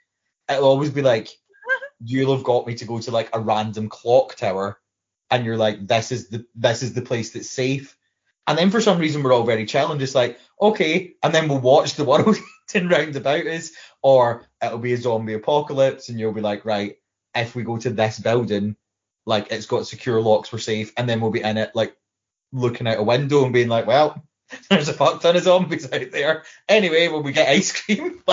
it'll always be like you'll have got me to go to like a random clock tower, and you're like, this is the this is the place that's safe. And then for some reason we're all very chill and just like, okay, and then we'll watch the world turn round about us, or it'll be a zombie apocalypse, and you'll be like, right, if we go to this building, like it's got secure locks, we're safe, and then we'll be in it like looking out a window and being like, well, there's a fuck ton of zombies out there. Anyway, when we get ice cream,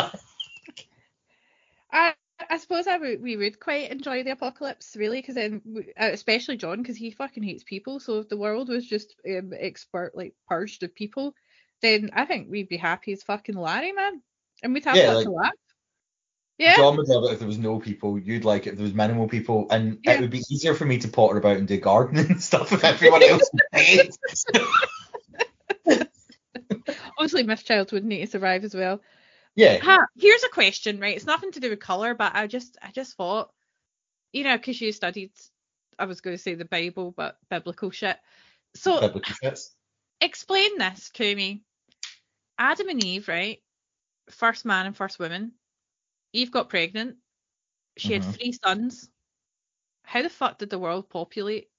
I I suppose I would we would quite enjoy the apocalypse really because then we- uh, especially John because he fucking hates people. So if the world was just um, expert like purged of people, then I think we'd be happy as fucking Larry man, and we'd have Yeah, like- to laugh. Yeah. John would love it if there was no people. You'd like it if there was minimal people, and Yeah. it would be easier for me to potter about and do gardening and stuff if everyone else was paid. Obviously, Miss Child would need to survive as well. yeah, Ha, here's a question, right? It's nothing to do with color, but I just, I just thought, you know, because you studied, I was going to say the Bible, but biblical shit. So biblical explain this to me. Adam and Eve, right? First man and first woman. Eve got pregnant. She Mhm. had three sons. How the fuck did the world populate?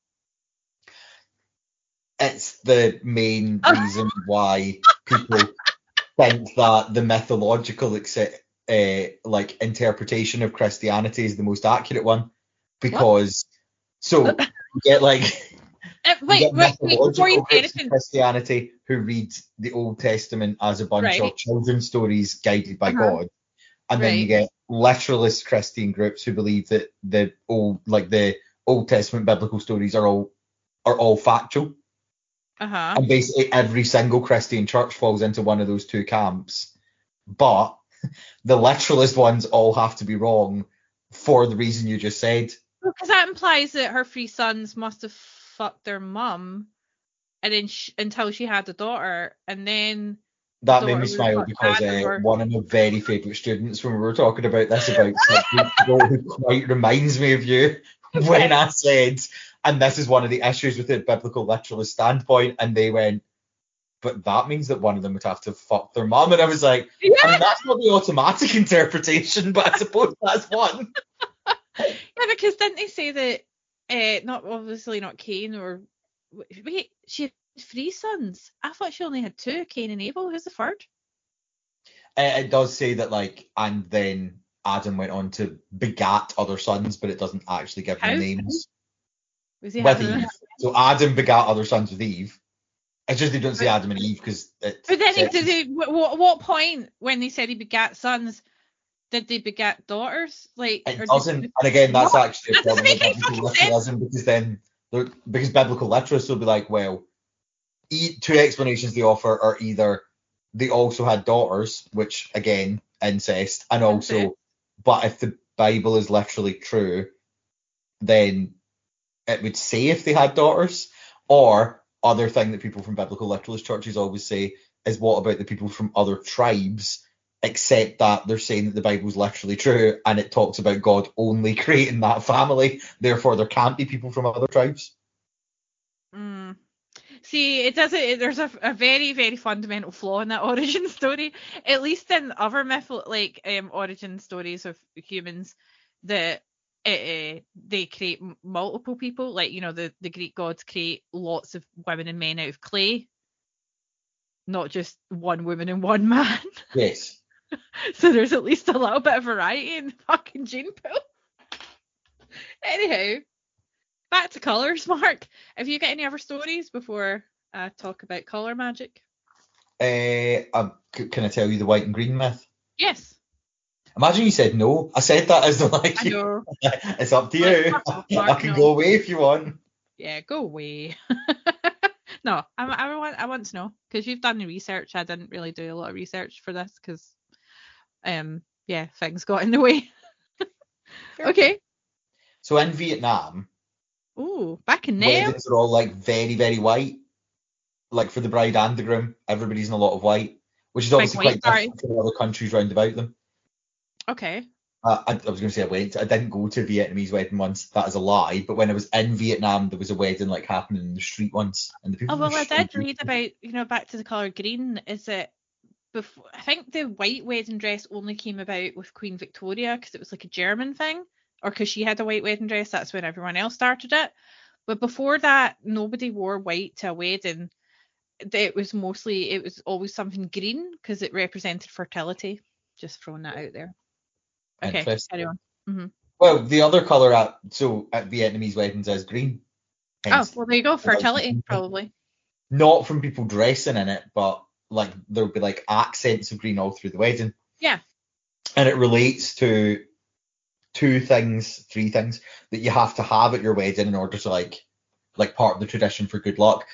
It's the main reason why people think that the mythological uh, like interpretation of Christianity is the most accurate one because so you get like wait, wait, wait, before you say anything, Christianity who read the Old Testament as a bunch Right. of children's stories guided by Uh-huh. God, and then you get literalist Christian groups who believe that the old like the Old Testament biblical stories are all are all factual, uh huh. and basically every single Christian church falls into one of those two camps. But the literalist ones all have to be wrong for the reason you just said. Because that implies that her three sons must have fucked their mum, and then sh- until she had a daughter, and then That made me smile because uh, one of my very favourite students, when we were talking about this about who quite reminds me of you when I said, and this is one of the issues with the biblical literalist standpoint, and they went, but that means that one of them would have to fuck their mum, and I was like, I yeah, mean, that's not the automatic interpretation, but I suppose that's one. yeah, because didn't they say that? Uh, not obviously not Cain or wait, she had three sons. I thought she only had two, Cain and Abel. Who's the third? Uh, it does say that, like, and then Adam went on to begat other sons, but it doesn't actually give them names. Was he with? Eve. So Adam begat other sons with Eve. It's just they don't say Adam and Eve because. But then did they? What, what point when they said he begat sons? Did they begat daughters? Like It doesn't, and again, that's What? actually a problem with biblical fucking sense. literalism because then, because biblical literalists will be like, well, e- two explanations they offer are either they also had daughters, which again, incest, and also, but if the Bible is literally true, then it would say if they had daughters, or other thing that people from biblical literalist churches always say is what about the people from other tribes except that they're saying that the Bible's literally true and it talks about God only creating that family, therefore there can't be people from other tribes. Mm. See, it doesn't. It, there's a, a very, very fundamental flaw in that origin story. At least in other myth, like um, origin stories of humans, that uh, they create m- multiple people. Like you know, the the Greek gods create lots of women and men out of clay, not just one woman and one man. Yes. so there's at least a little bit of variety in the fucking gene pool. Anyhow, back to colours, Mark. Have you got any other stories before I talk about colour magic? Uh, um, c- can I tell you the white and green myth? Yes, Imagine you said no. I said that as though like I know. it's up to you. Off, I can no. go away if you want. Yeah, go away. no, I, I want I want to know because you've done the research. I didn't really do a lot of research for this because, um, yeah, things got in the way. okay. So in Vietnam, Oh, back in there. weddings are all like very, very white. Like for the bride and the groom, everybody's in a lot of white, which is obviously white quite different from other countries round about them. Okay. Uh, I, I was going to say I went. I didn't go to a Vietnamese wedding once. That is a lie. But when I was in Vietnam, there was a wedding like happening in the street once, and the people. Oh well, I did read about you know back to the colour green. Is that before? I think the white wedding dress only came about with Queen Victoria because it was like a German thing, or because she had a white wedding dress. That's when everyone else started it. But before that, nobody wore white to a wedding. It was mostly it was always something green because it represented fertility. Just throwing that out there. Okay, carry on. Mm-hmm. Well, the other colour at so at Vietnamese weddings is green. Oh well, there you go. Fertility probably. Not from people dressing in it, but like there would be like accents of green all through the wedding. Yeah. And it relates to two things, three things that you have to have at your wedding in order to like like part of the tradition for good luck,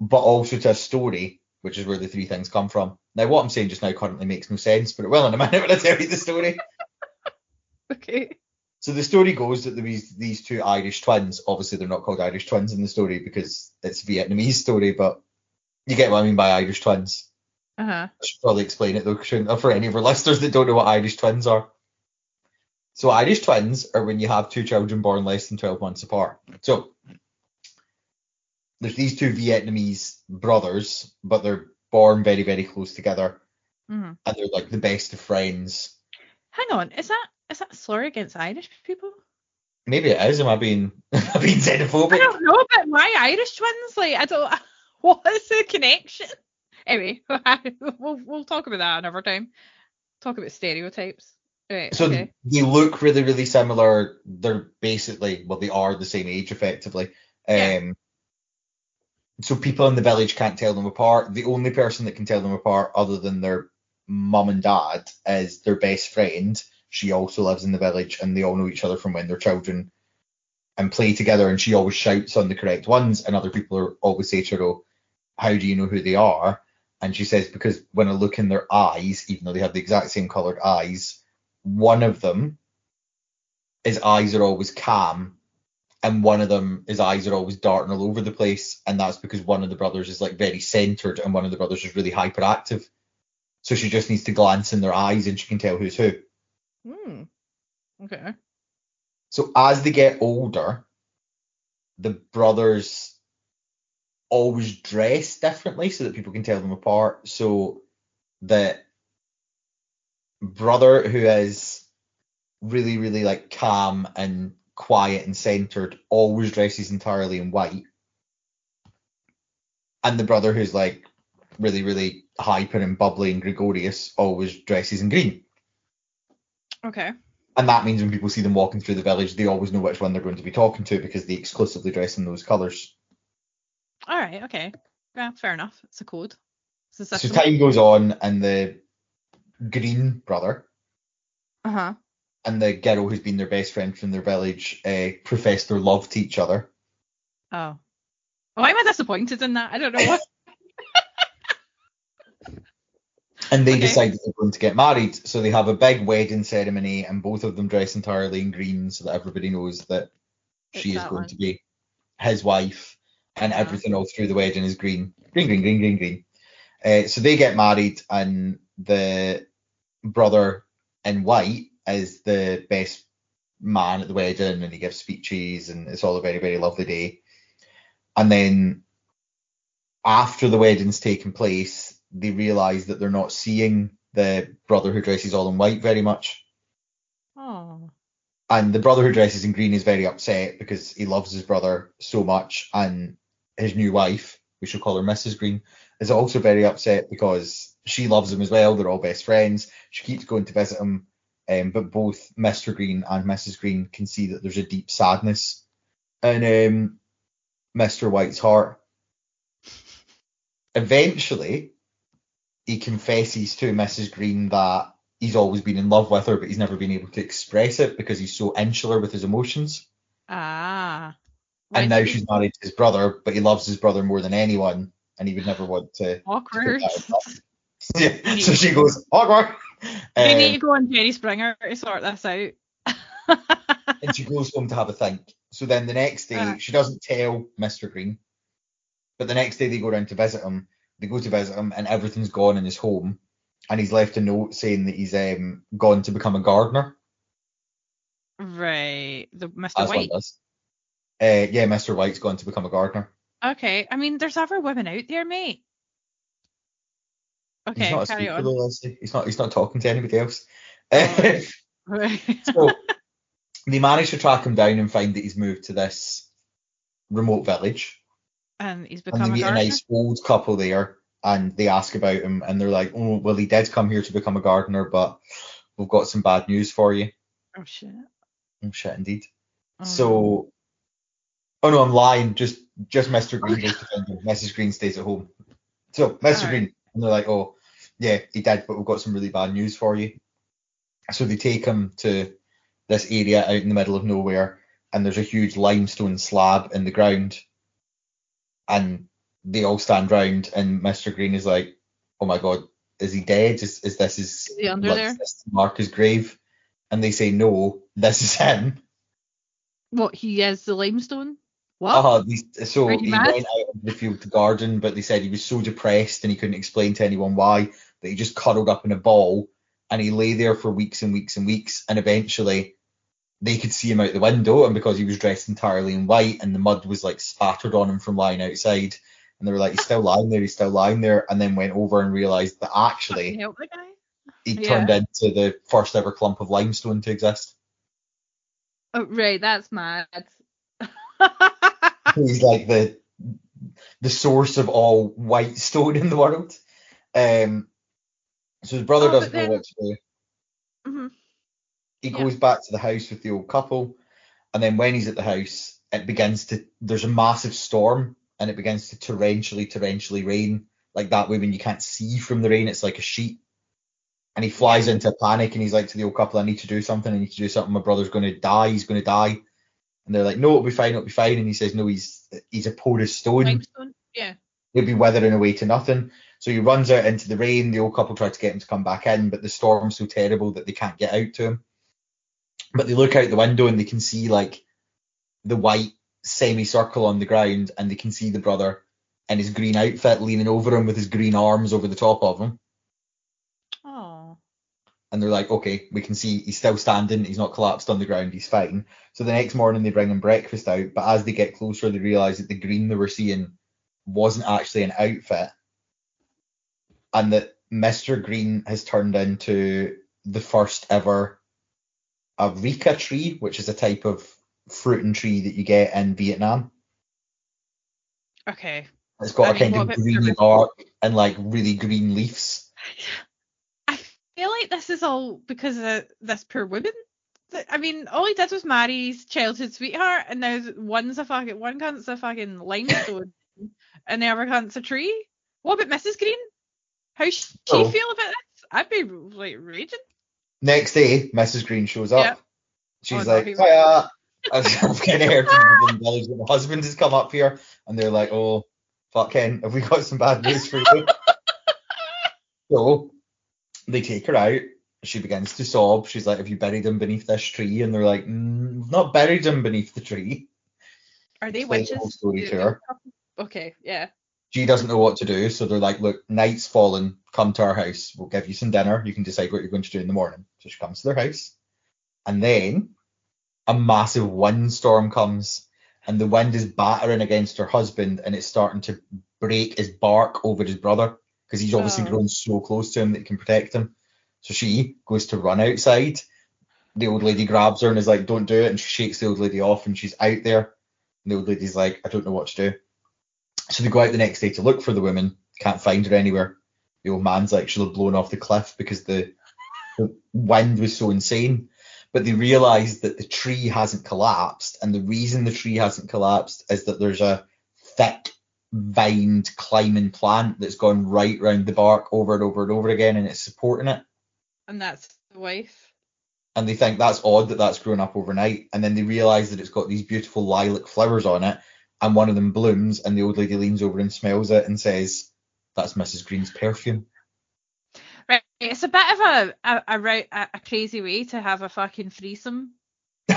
but also to a story, which is where the three things come from. Now what I'm saying just now currently makes no sense, but it will in a minute when I tell you the story. Okay. So the story goes that these these two Irish twins, obviously they're not called Irish twins in the story because it's a Vietnamese story, but you get what I mean by Irish twins. Uh huh. I should probably explain it though, for any of our listeners that don't know what Irish twins are. So Irish twins are when you have two children born less than 12 months apart. So there's these two Vietnamese brothers, but they're born very, very close together, hmm and they're like the best of friends. Hang on, is that is that a slur against Irish people? Maybe it is. Am I being, am I being xenophobic? I don't know, but my Irish twins? Like, I don't. What is the connection? Anyway, we'll we'll talk about that another time. Talk about stereotypes. Right. So okay. they look really, really similar. They're basically, well, they are the same age effectively. Yeah. Um, so people in the village can't tell them apart. The only person that can tell them apart, other than their mum and dad, is their best friend. She also lives in the village, and they all know each other from when they're children and play together. And she always shouts on the correct ones, and other people are always say to her, "Oh, how do you know who they are?" And she says, because when I look in their eyes, even though they have the exact same coloured eyes, one of them, his eyes are always calm, and one of them, his eyes are always darting all over the place, and that's because one of the brothers is like very centered, and one of the brothers is really hyperactive. So she just needs to glance in their eyes, and she can tell who's who. Hmm. Okay. So as they get older, the brothers always dress differently so that people can tell them apart. So the brother who is really, really like calm and quiet and centered always dresses entirely in white. And the brother who's like really, really hyper and bubbly and gregarious always dresses in green. Okay. And that means when people see them walking through the village, they always know which one they're going to be talking to because they exclusively dress in those colours. All right. Okay. Yeah. Fair enough. It's a code. It's a So time goes on, and the green brother Uh huh. and the girl who's been their best friend from their village uh, profess their love to each other. Oh. Why am I disappointed in that? I don't know what. And they Okay. decide that they're going to get married. So they have a big wedding ceremony, and both of them dress entirely in green so that everybody knows that she is that going one. to be his wife, and Uh-huh. everything all through the wedding is green. Green, green, green, green, green. Uh, so they get married, and the brother in white is the best man at the wedding, and he gives speeches, and it's all a very, very lovely day. And then after the wedding's taken place, they realise that they're not seeing the brother who dresses all in white very much. Oh. And the brother who dresses in green is very upset because he loves his brother so much, and his new wife, we should call her Mrs. Green, is also very upset because she loves him as well. They're all best friends. She keeps going to visit him, um, but both Mr. Green and Mrs. Green can see that there's a deep sadness in um, Mr. White's heart. Eventually, he confesses to Mrs. Green that he's always been in love with her, but he's never been able to express it because he's so insular with his emotions. Ah. And now she's married to his brother, but he loves his brother more than anyone, and he would never want to. awkward. Yeah, so she goes awkward, They um, need to go on Jerry Springer to sort this out. and she goes home to have a think. So then the next day, Uh. she doesn't tell Mr. Green, but the next day they go down to visit him. They go to visit him, and everything's gone in his home, and he's left a note saying that he's um gone to become a gardener. right. The Mr. That's White. does. Uh, yeah, Mr. White's going to become a gardener. Okay. I mean, there's other women out there, mate. he's Okay, not a carry speaker on. though. He's not. He's not talking to anybody else. Oh. So they manage to track him down and find that he's moved to this remote village. and he's And they become a meet a nice old couple there and they ask about him and they're like, Oh, well he did come here to become a gardener, but we've got some bad news for you. Oh shit. Oh shit indeed. Oh, So Oh no, I'm lying. Just just Mr. Oh, Green goes to him. Mrs. Green stays at home. So Mr. Alright. Green and they're like, Oh, yeah, he did, but we've got some really bad news for you. So they take him to this area out in the middle of nowhere, and there's a huge limestone slab in the ground. And they all stand round, and Mr. Green is like, "Oh my God, is he dead? Is, is this his Is he under like, there? is this Marcus' grave?" And they say, no, this is him. What he is the limestone? What? Uh, these, so he mad? went out into the field to garden, but they said he was so depressed and he couldn't explain to anyone why that he just cuddled up in a ball and he lay there for weeks and weeks and weeks. And eventually they could see him out the window, and because he was dressed entirely in white and the mud was like spattered on him from lying outside, and they were like, he's still lying there, he's still lying there, and then went over and realized that actually help the guy. he Yeah. turned into the first ever clump of limestone to exist. Oh, right, that's mad. He's like the the source of all white stone in the world. Um, so his brother Oh, doesn't know what to do. Mhm. He Yeah. goes back to the house with the old couple, and then when he's at the house, it begins to there's a massive storm, and it begins to torrentially, torrentially rain. Like that way, when you can't see from the rain, it's like a sheet. And he flies into a panic, and he's like to the old couple, "I need to do something. I need to do something. My brother's going to die. He's going to die." And they're like, "No, it'll be fine. It'll be fine." And he says, "No, he's he's a porous stone. limestone? Yeah. He'll be withering away to nothing." So he runs out into the rain. The old couple try to get him to come back in, but the storm's so terrible that they can't get out to him. But they look out the window and they can see like the white semicircle on the ground, and they can see the brother in his green outfit leaning over him with his green arms over the top of him. And they're like, okay, we can see he's still standing, he's not collapsed on the ground, he's fine. So the next morning they bring him breakfast out, but as they get closer, they realise that the green they were seeing wasn't actually an outfit, and that Mr. Green has turned into the first ever areca tree, which is a type of fruit and tree that you get in Vietnam. Okay. It's got I a mean, kind of greeny bark and like really green leaves. I feel like this is all because of this poor woman. I mean, all he did was marry his childhood sweetheart, and now one's a fucking one cunt's a fucking limestone, and the other cunt's a tree. What about Mrs. Green? How she Oh. feel about this? I'd be like raging. Next day, Mrs. Green shows up. Yeah. She's Oh, like, he- hiya. I've kind of heard from the village that my husband has come up here, and they're like, oh, fuck Ken, have we got some bad news for you? so they take her out. She begins to sob. She's like, have you buried him beneath this tree? And they're like, mm, we've not buried him beneath the tree. Are they Explain the witches? whole story to her. Okay, yeah. She doesn't know what to do, so they're like, look, night's fallen. Come to our house. We'll give you some dinner. You can decide what you're going to do in the morning. So she comes to their house, and then a massive windstorm comes, and the wind is battering against her husband, and it's starting to break his bark over his brother because he's oh. obviously Oh. grown so close to him that he can protect him. So she goes to run outside. The old lady grabs her and is like, "Don't do it," and she shakes the old lady off, and she's out there. And the old lady's like, "I don't know what to do." So they go out the next day to look for the woman, can't find her anywhere. The old man's like, she'll have blown off the cliff because the, the wind was so insane. But they realise that the tree hasn't collapsed, and the reason the tree hasn't collapsed is that there's a thick vined climbing plant that's gone right round the bark over and over and over again, and it's supporting it. And that's the wife. And they think that's odd that that's grown up overnight, and then they realise that it's got these beautiful lilac flowers on it, and one of them blooms, and the old lady leans over and smells it and says, "That's Mrs. Green's perfume." Right. It's a bit of a a, a, right- a, a crazy way to have a fucking threesome, in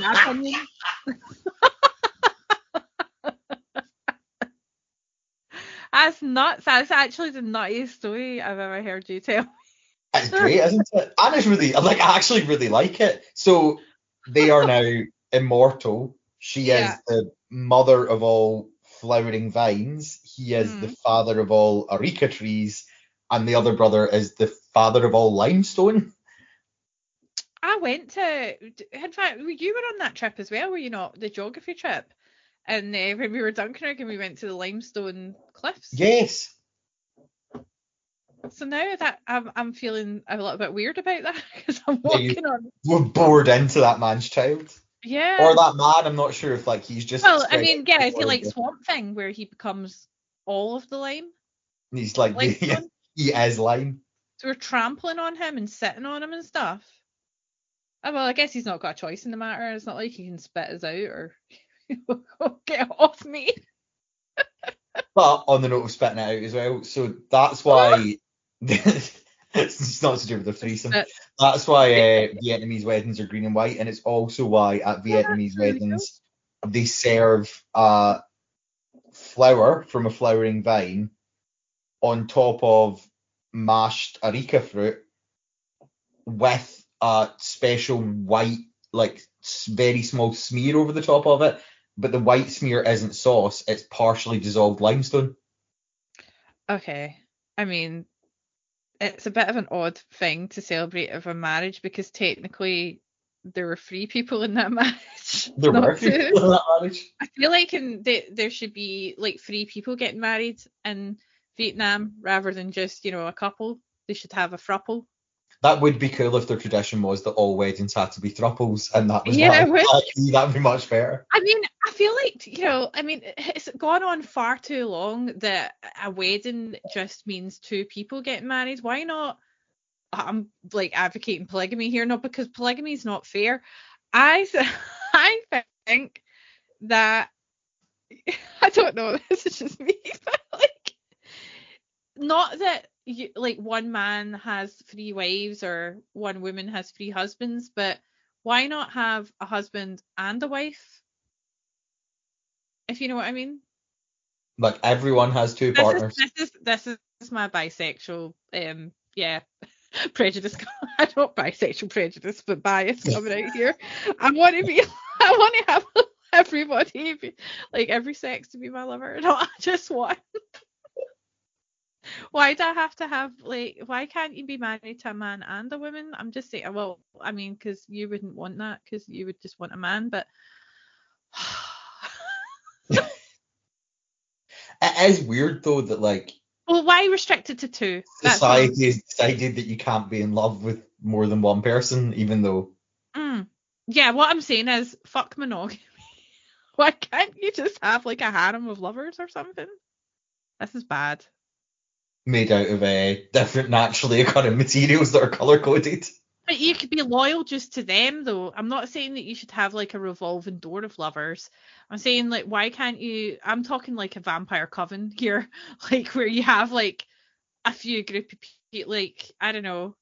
my opinion. That's nuts. That's actually the nuttiest story I've ever heard you tell. It's great, isn't it? Anna's really like I actually really like it. So they are now immortal. She Yeah. is the mother of all flowering vines. He is Hmm. the father of all areca trees, and the other brother is the father of all limestone. I went to, in fact, you were on that trip as well, were you not? The geography trip. And uh, when we were Dunkirk and we went to the limestone cliffs. Yes. So now that I'm, I'm feeling a little bit weird about that because I'm Yeah, walking on. We're bored into that man's child. Yeah. Or that man, I'm not sure if like he's just well, I mean, yeah, is before he like Swamp Thing where he becomes all of the lime? he's like Limestone? he is lime. So we're trampling on him and sitting on him and stuff. Oh, well, I guess he's not got a choice in the matter. It's not like he can spit us out or get off me. But on the note of spitting it out as well, so that's why it's not to do with the threesome. That's why uh, Vietnamese weddings are green and white, and it's also why at Vietnamese there we go. weddings they serve a flower from a flowering vine on top of mashed areca fruit with a special white, like very small smear over the top of it. But the white smear isn't sauce; it's partially dissolved limestone. Okay. I mean, it's a bit of an odd thing to celebrate of a marriage because technically there were three people in that marriage. There were two. people in that marriage. I feel like in the, there should be like three people getting married in Vietnam rather than just, you know, a couple. They should have a throuple. That would be cool if their tradition was that all weddings had to be thruples, and that was Yeah, that. would. That'd, that'd be much better. I mean, feel like, you know, I mean, it's gone on far too long that a wedding just means two people getting married. Why not? I'm like advocating polygamy here, not because polygamy is not fair. I I think that I don't know. This is just me, but like, not that you, like one man has three wives or one woman has three husbands, but why not have a husband and a wife? If you know what I mean. Like everyone has two This is, partners. this is this is my bisexual um yeah prejudice. I don't bisexual prejudice, but bias coming out here. I want to be. I want to have everybody, be, like every sex, to be my lover, not just one. Why do I have to have like? Why can't you be married to a man and a woman? I'm just saying. Well, I mean, because you wouldn't want that, because you would just want a man. But It is weird though that like well, why restrict it to two? That's society has decided that you can't be in love with more than one person, even though Mm. Yeah, what I'm saying is fuck monogamy. Why can't you just have like a harem of lovers or something? This is bad. made out of uh, different naturally occurring materials that are color coded. But you could be loyal just to them though. I'm not saying that you should have like a revolving door of lovers. I'm saying like why can't you I'm talking like a vampire coven here, like where you have like a few group of people like I don't know.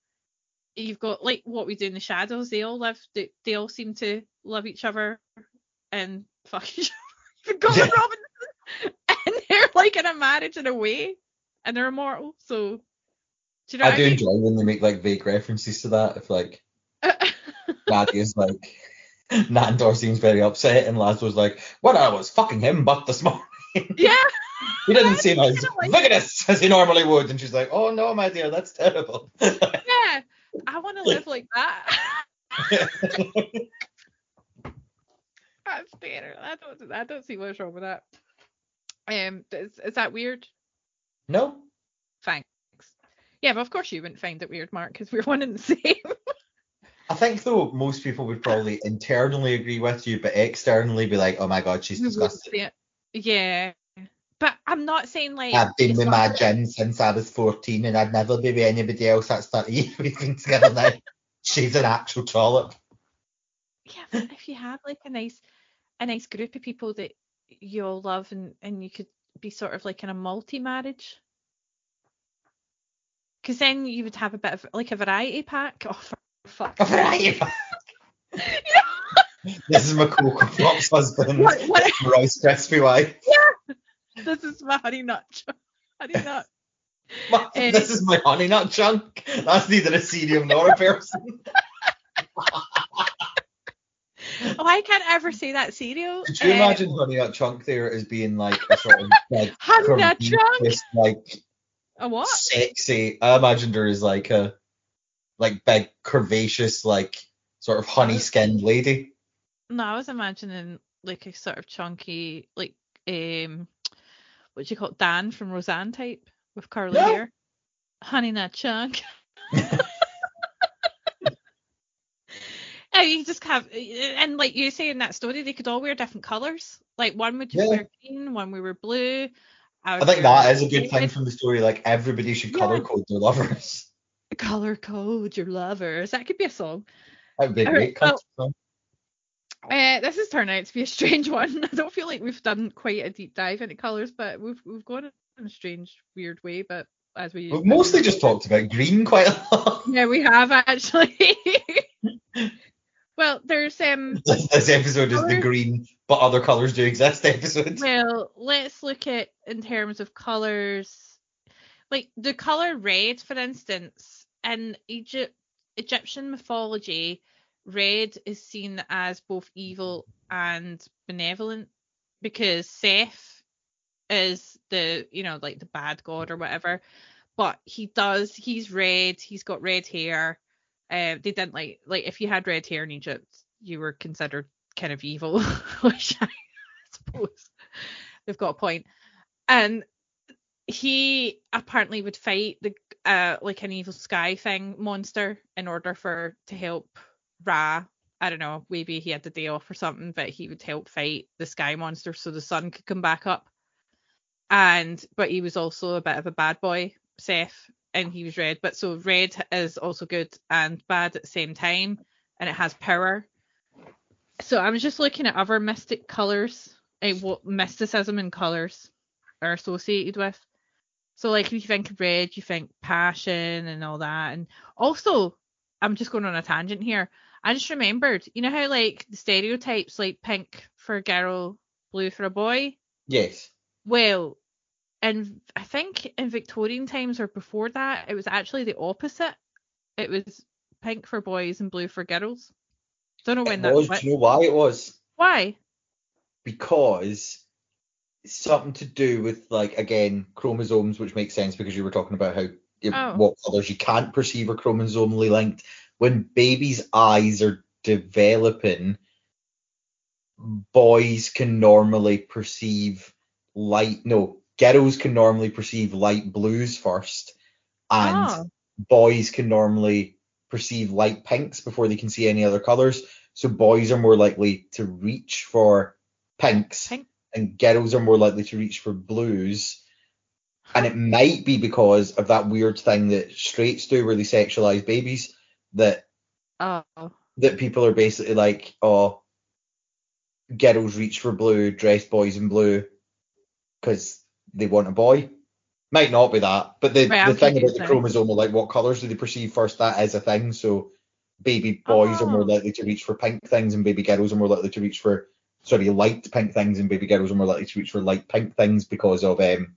You've got like what we do in the shadows, they all live they, they all seem to love each other and fuck each other. You've got Yeah. Robin and they're like in a marriage in a way and they're immortal. So do you know I do I mean? enjoy when they make like vague references to that. If like Nadja's like Nandor seems very upset and Laszlo's like, Well I was fucking him but this morning. yeah. He didn't seem as like- vigorous as he normally would and she's like, Oh no my dear, that's terrible. Yeah, I want to live like that. That's better. I don't. I don't see what's wrong with that. Um, is, is that weird? no. Yeah, but of course you wouldn't find it weird, Mark, because we're one and the same. I think though most people would probably internally agree with you, but externally be like, Oh my god, she's disgusting. Yeah, but I'm not saying like. I've been with my gin since I was 14 and I'd never be with anybody else that's 30. We've been together now. She's an actual trollop. Yeah, but if you have like a nice, a nice group of people that you all love, and and you could be sort of like in a multi-marriage. Because then you would have a bit of like a variety pack. Oh, fuck. A variety pack. This is my Cocoa Pops husband. What, what, Rice Krispie wife. this is my honey nut. ch- Honey nut. My- this is my honey nut chunk. That's neither a cereal nor a person. Oh, I can't ever say that cereal. Could you Uh, imagine honey nut chunk there as being like a sort of like Honey nut chunk? like A what? sexy. I imagined her as like a like big curvaceous like sort of honey skinned lady. No, I was imagining like a sort of chunky, like um, what do you call it, Dan from Roseanne type with curly Yeah. hair. Honey nut chunk. You just have, and like you say in that story, they could all wear different colours. Like one would just Yeah. wear green, one would wear blue. I, I think that is a good thing from the story. Like everybody should color Yeah. code their lovers. Color code your lovers. That could be a song. That would be a great right, country song. Uh, this has turned out to be a strange one. I don't feel like we've done quite a deep dive into colours, but we've we've gone in a strange, weird way. But as we We've mostly just talked about green quite a lot. Yeah, we have actually. well, there's um. this, episode is the green, but other colours do exist episode. Well, let's look at in terms of colors. Like the color red, for instance, in Egypt, Egyptian mythology, red is seen as both evil and benevolent because Seth is the, you know, like the bad god or whatever. But he does, he's red, he's got red hair. Uh, they didn't like, like if you had red hair in Egypt, you were considered kind of evil, which I suppose they've got a point. And he apparently would fight the uh like an evil sky thing monster in order for to help Ra. I don't know, maybe he had the day off or something, but he would help fight the sky monster so the sun could come back up. And but he was also a bit of a bad boy, Seth, and he was red. But so red is also good and bad at the same time, and it has power. So I was just looking at other mystic colors, uh, what mysticism and colors are associated with. So like if you think of red, you think passion and all that. And also, I'm just going on a tangent here. I just remembered, you know how like the stereotypes like pink for a girl, blue for a boy? Yes. Well, and I think in Victorian times or before that, it was actually the opposite. It was pink for boys and blue for girls. Don't know when It that was. Do you know why it was? Why? Because it's something to do with like again chromosomes, which makes sense because you were talking about how Oh. what colours you can't perceive are chromosomally linked. When babies' eyes are developing, boys can normally perceive light. No, girls can normally perceive light blues first, and Oh. boys can normally perceive light pinks before they can see any other colours. So boys are more likely to reach for pinks, Pink. and girls are more likely to reach for blues. And it might be because of that weird thing that straights do where they sexualize babies that Oh. that people are basically like, oh, girls reach for blue, dress boys in blue because they want a boy. Might not be that, but the, Right, the thing about the now. chromosomal, like what colours do they perceive first? That is a thing. So baby boys are more Oh. likely to reach for pink things, and baby girls are more likely to reach for sorry light pink things, and baby girls are more likely to reach for light pink things because of um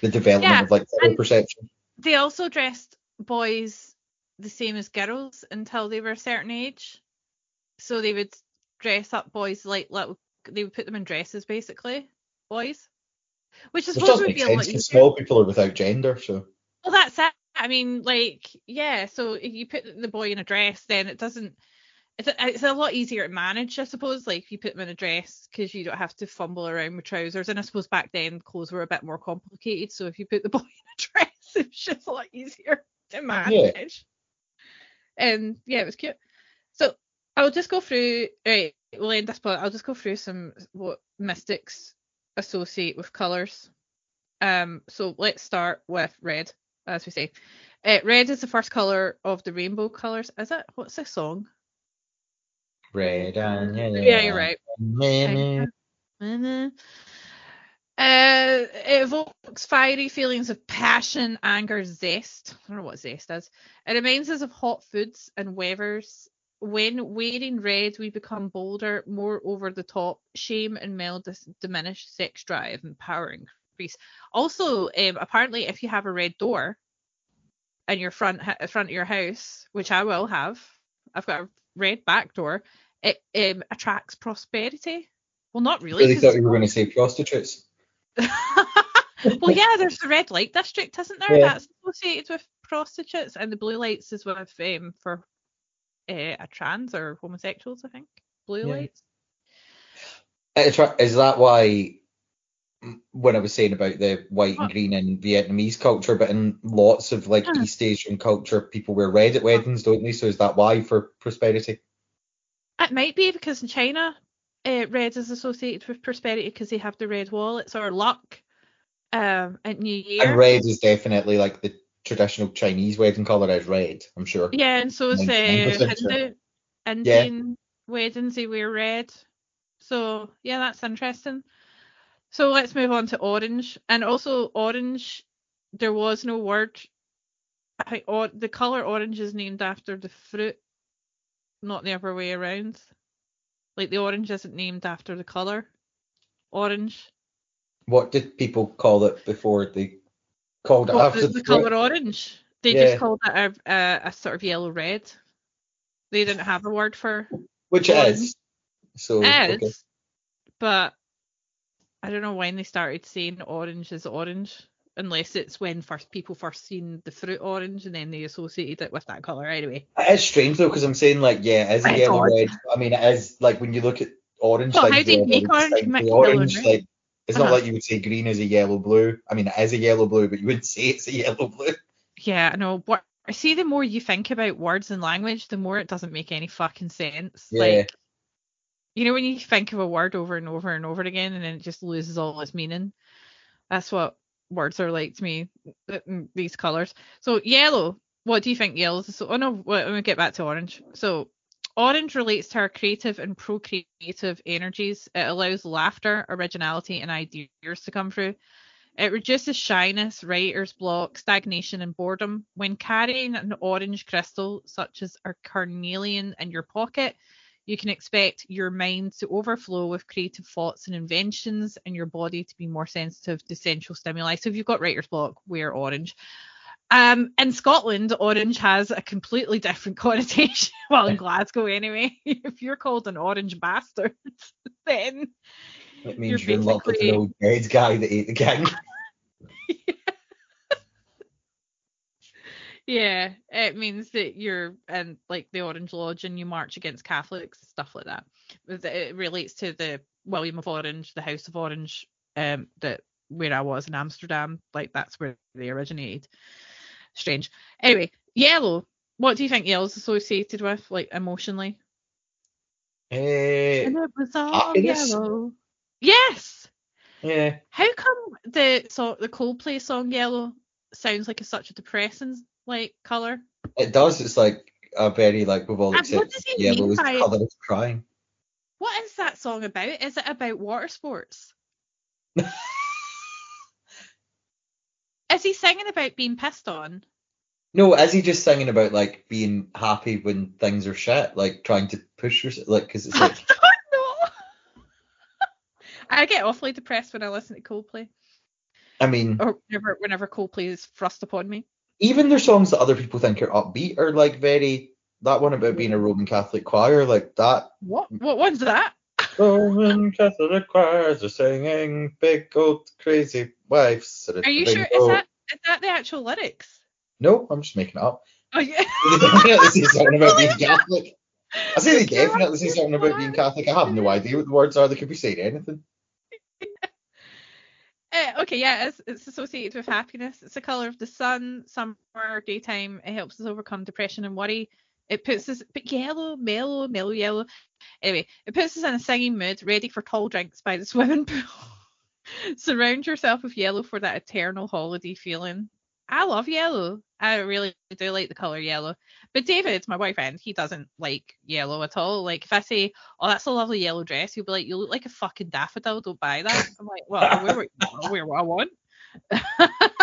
the development Yeah, of like colour perception. They also dressed boys the same as girls until they were a certain age. So they would dress up boys like little. They would put them in dresses, basically, boys. Which I Which suppose does would make be a lot because easier. small people are without gender, so Well, that's it. I mean, like, yeah. So if you put the boy in a dress, then it doesn't. It's a, it's a lot easier to manage, I suppose. Like if you put them in a dress, because you don't have to fumble around with trousers. And I suppose back then clothes were a bit more complicated. So if you put the boy in a dress, it's just a lot easier to manage. And yeah, it was cute. So I'll just go through. Right, we'll end this point. I'll just go through some what mystics associate with colours. Um, so let's start with red, as we say. Uh, red is the first color of the rainbow colors. Is it? What's the song? red and yellow. Yeah, you're right. Uh, it evokes fiery feelings of passion, anger, zest. I don't know what zest is. It reminds us of hot foods and weathers. When wearing red, we become bolder, more over the top. Shame and male dis- diminish sex drive and power increase. Also, um, apparently, if you have a red door in your front ha- front of your house, which I will have, I've got a red back door. It um, attracts prosperity. Well, not really. really thought you were going to say prostitutes. well, yeah, there's the red light district, isn't there? Yeah. That's associated with prostitutes, and the blue lights is with um for uh, a trans or homosexuals, I think. Blue Yeah. lights. Is that why mm, when I was saying about the white and green in Vietnamese culture, but in lots of like Hmm. East Asian culture, people wear red at weddings, don't they? So is that why for prosperity? It might be because in China, uh, red is associated with prosperity because they have the red wallets or luck. Um, at New Year. And red is definitely like the traditional Chinese wedding color is red. I'm sure. Yeah, and so is uh, 99% sure. Hindu. Indian weddings, they wear red. So, yeah, that's interesting. So let's move on to orange. And also, orange there was no word. I or, the color orange is named after the fruit, not the other way around. Like the orange isn't named after the color orange. What did people call it before they called it after the, the, color orange. They Yeah. just called it a, a, a sort of yellow red. They didn't have a word for Which it is. So is, okay. but I don't know when they started saying orange is orange, unless it's when first people first seen the fruit orange and then they associated it with that color. Anyway, It is strange though, because I'm saying like, yeah, it is a yellow red. I mean, it is like when you look at orange, Well, like how do you make orange? like, You make the yellow and orange, like it's not Uh-huh. like you would say green is a yellow blue. I mean, it is a yellow blue, but you wouldn't say it's a yellow blue. yeah, I know. What I see, the more you think about words and language, the more it doesn't make any fucking sense. Yeah. Like, you know, when you think of a word over and over and over again, and then it just loses all its meaning. That's what words are like to me. These colors. So yellow. What do you think yellow is? So, oh no, let me get back to orange. So orange relates to our creative and procreative energies. It allows laughter, originality, and ideas to come through. It reduces shyness, writer's block, stagnation, and boredom. When carrying an orange crystal, such as a carnelian, in your pocket, you can expect your mind to overflow with creative thoughts and inventions, and your body to be more sensitive to sensual stimuli. So if you've got writer's block, wear orange. Um, in Scotland, orange has a completely different connotation. well, in Glasgow, anyway. if you're called an orange bastard, then It means You're you're, in love with an old dead guy that ate the king. Yeah, it means that you're in like the Orange Lodge and you march against Catholics, stuff like that. It relates to the William of Orange, the House of Orange, um, that where I was in Amsterdam, like that's where they originated. Strange. Anyway, yellow. What do you think yellow's associated with, like emotionally? Eh, And it was all happiness? yellow. Yes. yeah. How come the so the Coldplay song Yellow sounds like it's such a depressing like color? It does. It's like a very like we've all And accepted yellow is the by- colour of crying. What is that song about? Is it about water sports? Is he singing about being pissed on? No, is he just singing about like being happy when things are shit, like trying to push yourself, like because it's I like know. I get awfully depressed when I listen to Coldplay, I mean, or whenever whenever Coldplay is thrust upon me. even their songs that other people think are upbeat are like very that one about being a Roman Catholic choir, like that What? What one's that? Roman Catholic choirs are singing big old crazy wives. Are you sure? Is that is that the actual lyrics? No, I'm just making it up. Oh yeah. They definitely say something about being Catholic. I say they definitely say something about being Catholic. I have no idea what the words are. They could be saying anything. Uh, okay, yeah, it's, it's associated with happiness. It's the color of the sun, summer, daytime. It helps us overcome depression and worry. It puts us, but yellow, mellow, mellow yellow. Anyway, it puts us in a singing mood, ready for tall drinks by the swimming pool. Surround yourself with yellow for that eternal holiday feeling. I love yellow. I really do like the color yellow. But David, my boyfriend, he doesn't like yellow at all. Like if I say, "Oh, that's a lovely yellow dress," he'll be like, "You look like a fucking daffodil. Don't buy that." I'm like, "Well, I'll wear what I want."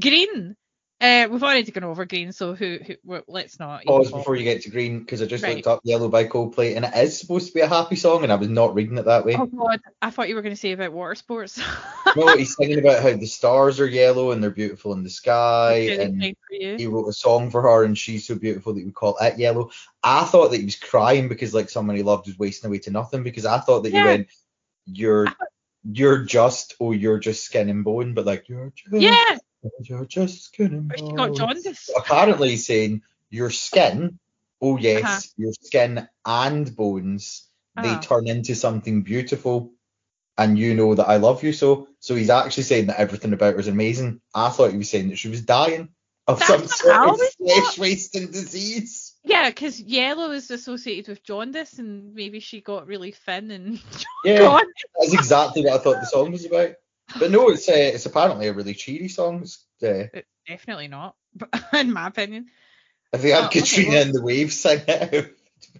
green. Uh, we've already gone over green, so who? who well, let's not. Pause before you get to green because I just Right. looked up Yellow by Coldplay and it is supposed to be a happy song and I was not reading it that way. Oh God, I thought you were going to say about water sports. No, he's singing about how the stars are yellow and they're beautiful in the sky and kind for you. he wrote a song for her and she's so beautiful that he would call it yellow. I thought that he was crying because like someone he loved was wasting away to nothing because I thought that Yeah. he went, You're you're just oh you're just skin and bone, but like you're just Yeah, you're just skin and but she got jaundice. Apparently saying your skin, oh yes, Uh-huh. your skin and bones, they Uh-huh. turn into something beautiful and you know that I love you so. So he's actually saying that everything about her is amazing. I thought he was saying that she was dying of That's some sort of flesh wasting disease. Yeah, because yellow is associated with jaundice, and maybe she got really thin and Yeah, gone. that's exactly what I thought the song was about. But no, it's uh, it's apparently a really cheery song. It's, uh, It's definitely not, but in my opinion. if they had Oh, okay, Katrina well- and the Waves sing it.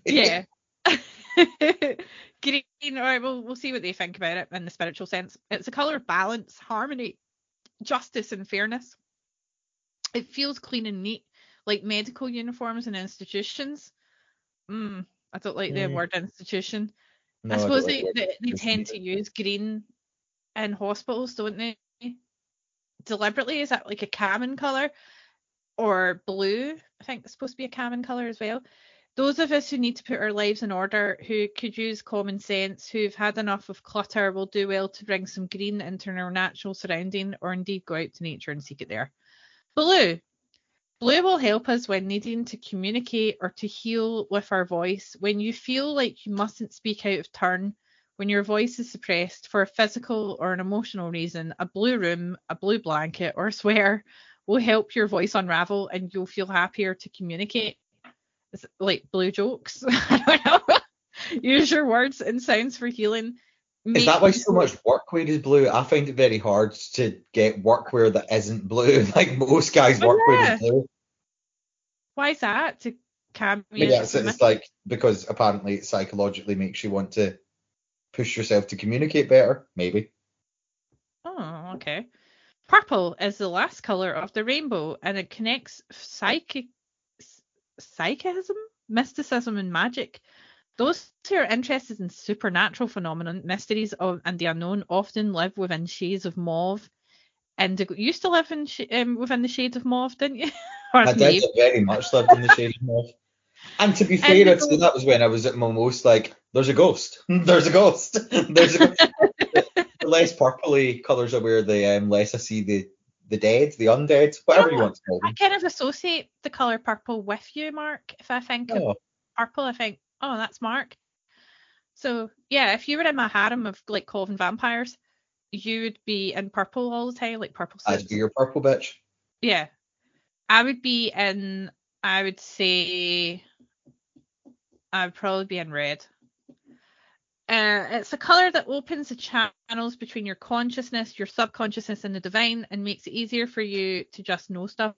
Yeah. Green. All right, we'll we'll see what they think about it in the spiritual sense. It's a color of balance, harmony, justice and fairness. It feels clean and neat, like medical uniforms and institutions. Mm, I don't like the Mm. word institution. No, I suppose like they, the word they, they tend to use green in hospitals, don't they? Deliberately, is that like a common colour? Or blue, I think it's supposed to be a common colour as well. Those of us who need to put our lives in order, who could use common sense, who've had enough of clutter, will do well to bring some green into our natural surrounding or indeed go out to nature and seek it there. Blue. Blue will help us when needing to communicate or to heal with our voice. When you feel like you mustn't speak out of turn, when your voice is suppressed for a physical or an emotional reason, a blue room, a blue blanket, or a swear will help your voice unravel and you'll feel happier to communicate. It's like blue jokes. I don't know. Use your words and sounds for healing. Is that why so much workwear is blue? I find it very hard to get workwear that isn't blue. Like most guys' Oh, workwear yeah. is blue. Why is that? To calm your it's, it's like because apparently it psychologically makes you want to push yourself to communicate better. Maybe. Oh, okay. Purple is the last color of the rainbow, and it connects psychic, psychism, mysticism, and magic. Those who are interested in supernatural phenomenon, mysteries of, and the unknown often live within shades of mauve. Indigo. You used to live in sh- um, within the shades of mauve, didn't you? I did very much lived in the shade of mauve. And to be fair, I'd say that was when I was at my most like, there's a ghost. There's a ghost. There's a ghost. the less purpley colours I wear, the um, less I see the the dead, the undead, whatever you Yeah. want to call I kind of associate the color purple with you, Mark. If I think of Oh, purple, I think, oh, that's Mark. So yeah, if you were in my harem of like Coven vampires, you would be in purple all the time, like purple I'd be your purple bitch. Yeah, I would be in. I would say, I would probably be in red. Uh, it's a color that opens the channels between your consciousness, your subconsciousness, and the divine, and makes it easier for you to just know stuff.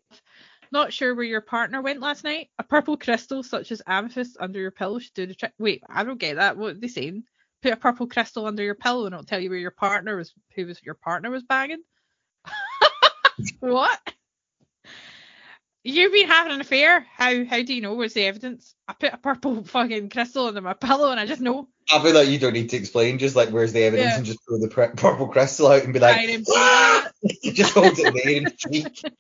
Not sure where your partner went last night? A purple crystal such as amethyst under your pillow should do the trick. Wait, I don't get that. What are they saying? Put a purple crystal under your pillow and it'll tell you where your partner was, who was your partner was banging. what? You've been having an affair. How how do you know? Where's the evidence? I put a purple fucking crystal under my pillow and I just know. I feel like you don't need to explain, just like where's the evidence Yeah. and just throw the pr- purple crystal out and be like, and ah! just hold it there and shriek.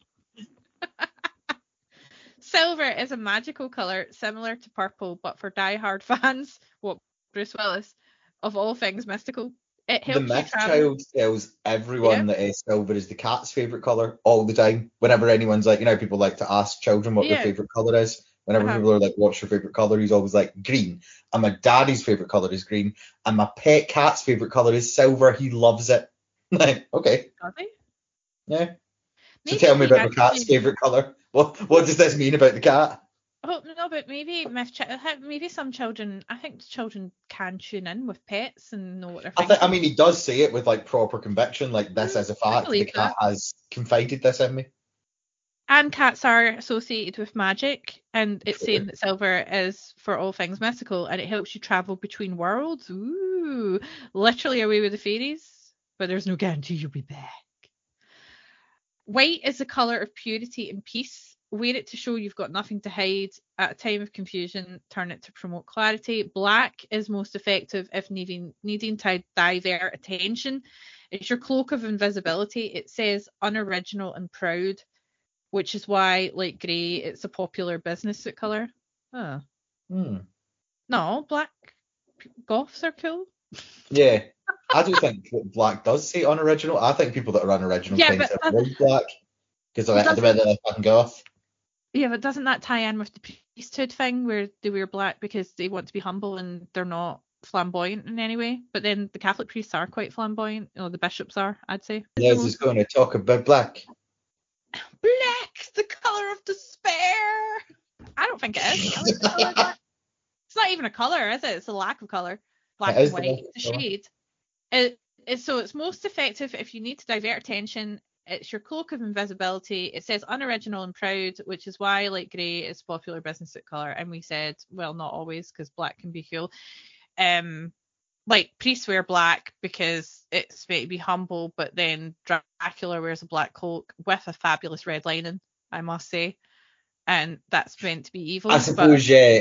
Silver is a magical color similar to purple, but for die-hard fans, what Bruce Willis of all things mystical. It The helps you myth child tells everyone that uh, silver is the cat's favourite colour all the time. Whenever anyone's like, you know, people like to ask children what Yeah. their favourite colour is. Whenever Uh-huh. people are like, what's your favourite colour? He's always like, green. And my daddy's favourite colour is green. And my pet cat's favourite colour is silver. He loves it. Like, okay, Does he? yeah. So tell me about the cat's favourite colour. What what does this mean about the cat? Oh no, but maybe chi- uh, maybe some children. I think children can tune in with pets and know what they're I, I mean, he does say it with like proper conviction, like this mm, is a fact. The cat has confided this in me. and cats are associated with magic, and it's Sure. saying that silver is for all things mystical, and it helps you travel between worlds. Ooh, literally away with the fairies, but there's no guarantee you'll be back. White is the color of purity and peace. Wear it to show you've got nothing to hide. At a time of confusion, turn it to promote clarity. Black is most effective if needing needing to divert attention. It's your cloak of invisibility. It says unoriginal and proud, which is why, like grey, it's a popular business suit color. Oh. Hmm. No, black goths are cool. Yeah, I don't think that black does say unoriginal. I think people that are unoriginal Yeah, tend but to doesn't- avoid black because But they're like, doesn't- they're fucking goth. Yeah, but doesn't that tie in with the priesthood thing where they wear black because they want to be humble and they're not flamboyant in any way? But then the Catholic priests are quite flamboyant. You know, the bishops are, I'd say. Les is going to talk about black. Black, the color of despair. I don't think it is. I like the colour black. It's not even a color, is it? It's a lack of color. Black and white, of the shade. It, it's so it's most effective if you need to divert attention. It's your cloak of invisibility. It says unoriginal and proud, which is why light grey is popular business suit color. And we said, well, not always, because black can be cool. Um, like priests wear black because it's meant to be humble, but then Dracula wears a black cloak with a fabulous red lining, I must say, and that's meant to be evil. I suppose yeah,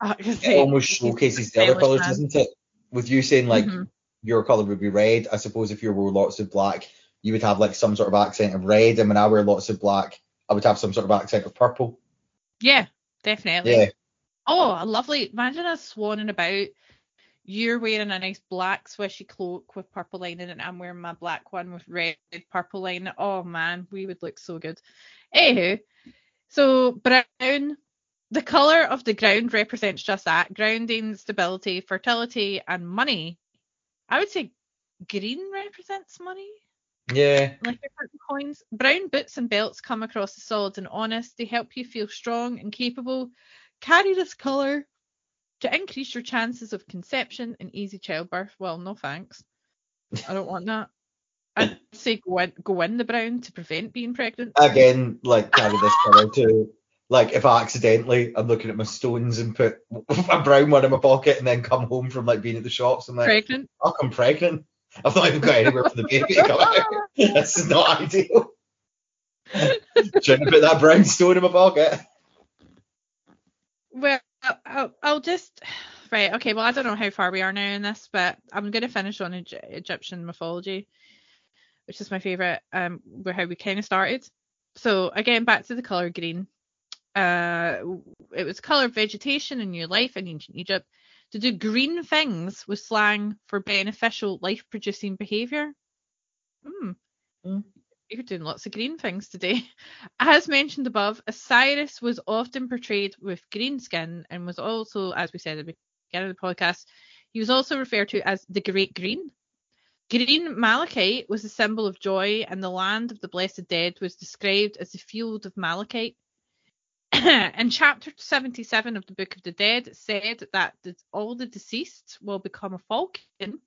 it almost showcases the other colours, doesn't it? With you saying like Mhm. your colour would be red, I suppose if you wore lots of black, you would have like some sort of accent of red, and when I wear lots of black, I would have some sort of accent of purple. Yeah, definitely. Yeah, Oh, a lovely. Imagine us swanning about. You're wearing a nice black swishy cloak with purple lining, and I'm wearing my black one with red purple lining. Oh man, we would look so good. Anywho, so brown, the colour of the ground represents just that grounding, stability, fertility, and money. I would say green represents money yeah. like different coins. Brown boots and belts come across as solid and honest. They help you feel strong and capable. Carry this colour to increase your chances of conception and easy childbirth. Well, no thanks. I don't want that. I'd say go in, go in the brown to prevent being pregnant. Again, like carry this colour too. Like if I accidentally I'm looking at my stones and put a brown one in my pocket and then come home from like being at the shops and like, pregnant. oh, I'm pregnant. I've not even got anywhere for the baby to come out. This is not ideal. Trying to put that brown stone in my pocket. Well, I'll, I'll just right. Okay. Well, I don't know how far we are now in this, but I'm going to finish on Egy- Egyptian mythology, which is my favorite. Um, where how we kind of started. So again, back to the color green. Uh, it was color vegetation and new life in ancient Egypt. To do green things was slang for beneficial life-producing behavior. Hmm. Hmm. You're doing lots of green things today. As mentioned above, Osiris was often portrayed with green skin and was also, as we said at the beginning of the podcast, he was also referred to as the Great Green. Green malachite was a symbol of joy, and the land of the blessed dead was described as the field of malachite. In chapter 77 of the Book of the Dead, it said that all the deceased will become a falcon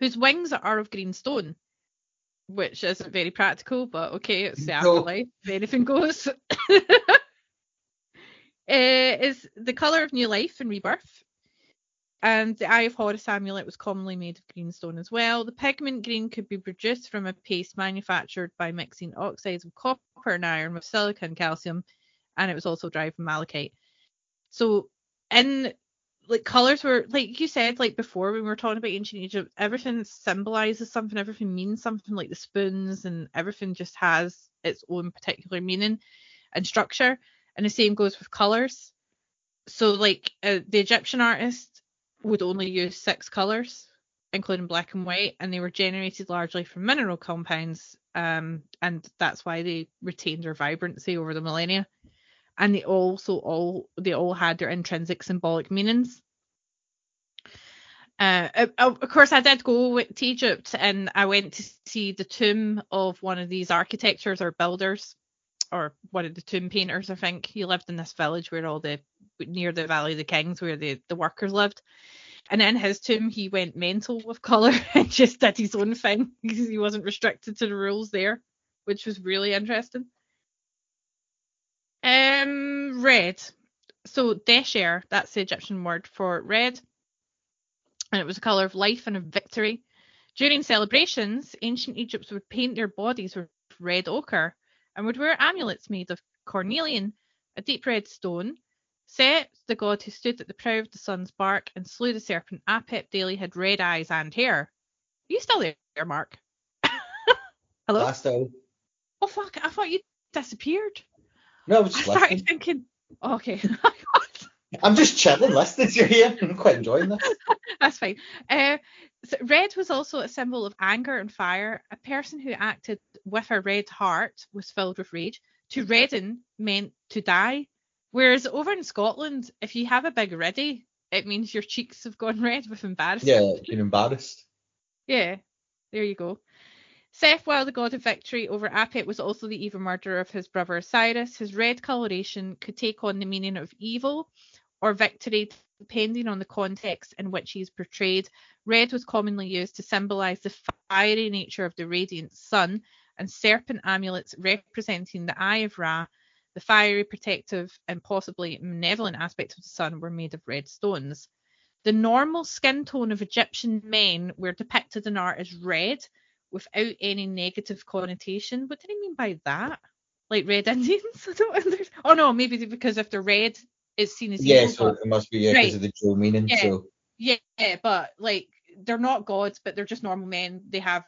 whose wings are of green stone, which isn't very practical, but okay, it's the afterlife. If anything goes. Uh, is the colour of new life and rebirth. And the Eye of Horus amulet was commonly made of green stone as well. The pigment green could be produced from a paste manufactured by mixing oxides of copper and iron with silica and calcium, and it was also derived from malachite. So, in like colors were like you said, like before when we were talking about ancient Egypt, everything symbolizes something, everything means something. Like the spoons and everything just has its own particular meaning and structure. And the same goes with colors. So, like uh, the Egyptian artist would only use six colors, including black and white, and they were generated largely from mineral compounds. Um, and that's why they retained their vibrancy over the millennia. And they also all they all had their intrinsic symbolic meanings. Uh, of- course, I did go to Egypt, and I went to see the tomb of one of these architectures or builders, or one of the tomb painters. I think he lived in this village where all the near the Valley of the Kings, where the the workers lived. And in his tomb, he went mental with color and just did his own thing because he wasn't restricted to the rules there, which was really interesting. Um, red. So desher, that's the Egyptian word for red, and it was a color of life and of victory. During celebrations, ancient Egypt would paint their bodies with red ochre and would wear amulets made of cornelian, a deep red stone. Set, the god who stood at the prow of the sun's bark and slew the serpent Apep daily, had red eyes and hair. Are you still there, Mark? Hello? Last out. Oh fuck! I thought you disappeared. No, I was I just started listening. thinking. Okay, I'm just chilling, listening to you here. I'm quite enjoying this. that's fine. Uh, so red was also a symbol of anger and fire. A person who acted with a red heart was filled with rage. To redden meant to die. Whereas over in Scotland, if you have a big riddy, it means your cheeks have gone red with embarrassment. Yeah, being embarrassed. Yeah, there you go. Seth, while the god of victory over Apep, was also the evil murderer of his brother Osiris. His red coloration could take on the meaning of evil or victory, depending on the context in which he is portrayed. Red was commonly used to symbolize the fiery nature of the radiant sun, and serpent amulets representing the eye of Ra, the fiery, protective, and possibly malevolent aspect of the sun, were made of red stones. The normal skin tone of Egyptian men were depicted in art as red without any negative connotation. What did he mean by that? Like red Indians? I don't understand. Oh no, maybe because if they're red, it's seen as Yeah, evil, so it must be yeah, because Right. of the Joe meaning. Yeah. So Yeah, but like they're not gods, but they're just normal men. They have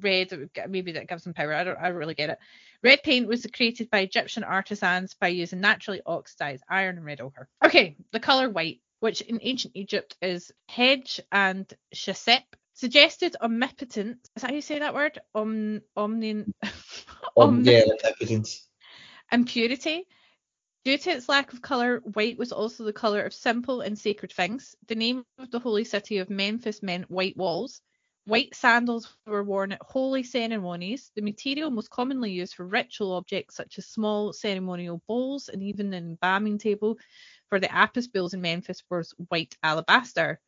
red. Uh, maybe that gives them power. I don't. I don't really get it. Red paint was created by Egyptian artisans by using naturally oxidized iron and red ochre. Okay, the color white, which in ancient Egypt is hedj and shesep, suggested omnipotent. Is that how you say that word? Om, omnin, um, yeah, omnipotence. and purity. Due to its lack of colour, white was also the colour of simple and sacred things. The name of the holy city of Memphis meant white walls. White sandals were worn at holy ceremonies. The material most commonly used for ritual objects such as small ceremonial bowls and even an embalming table for the Apis bulls in Memphis was white alabaster.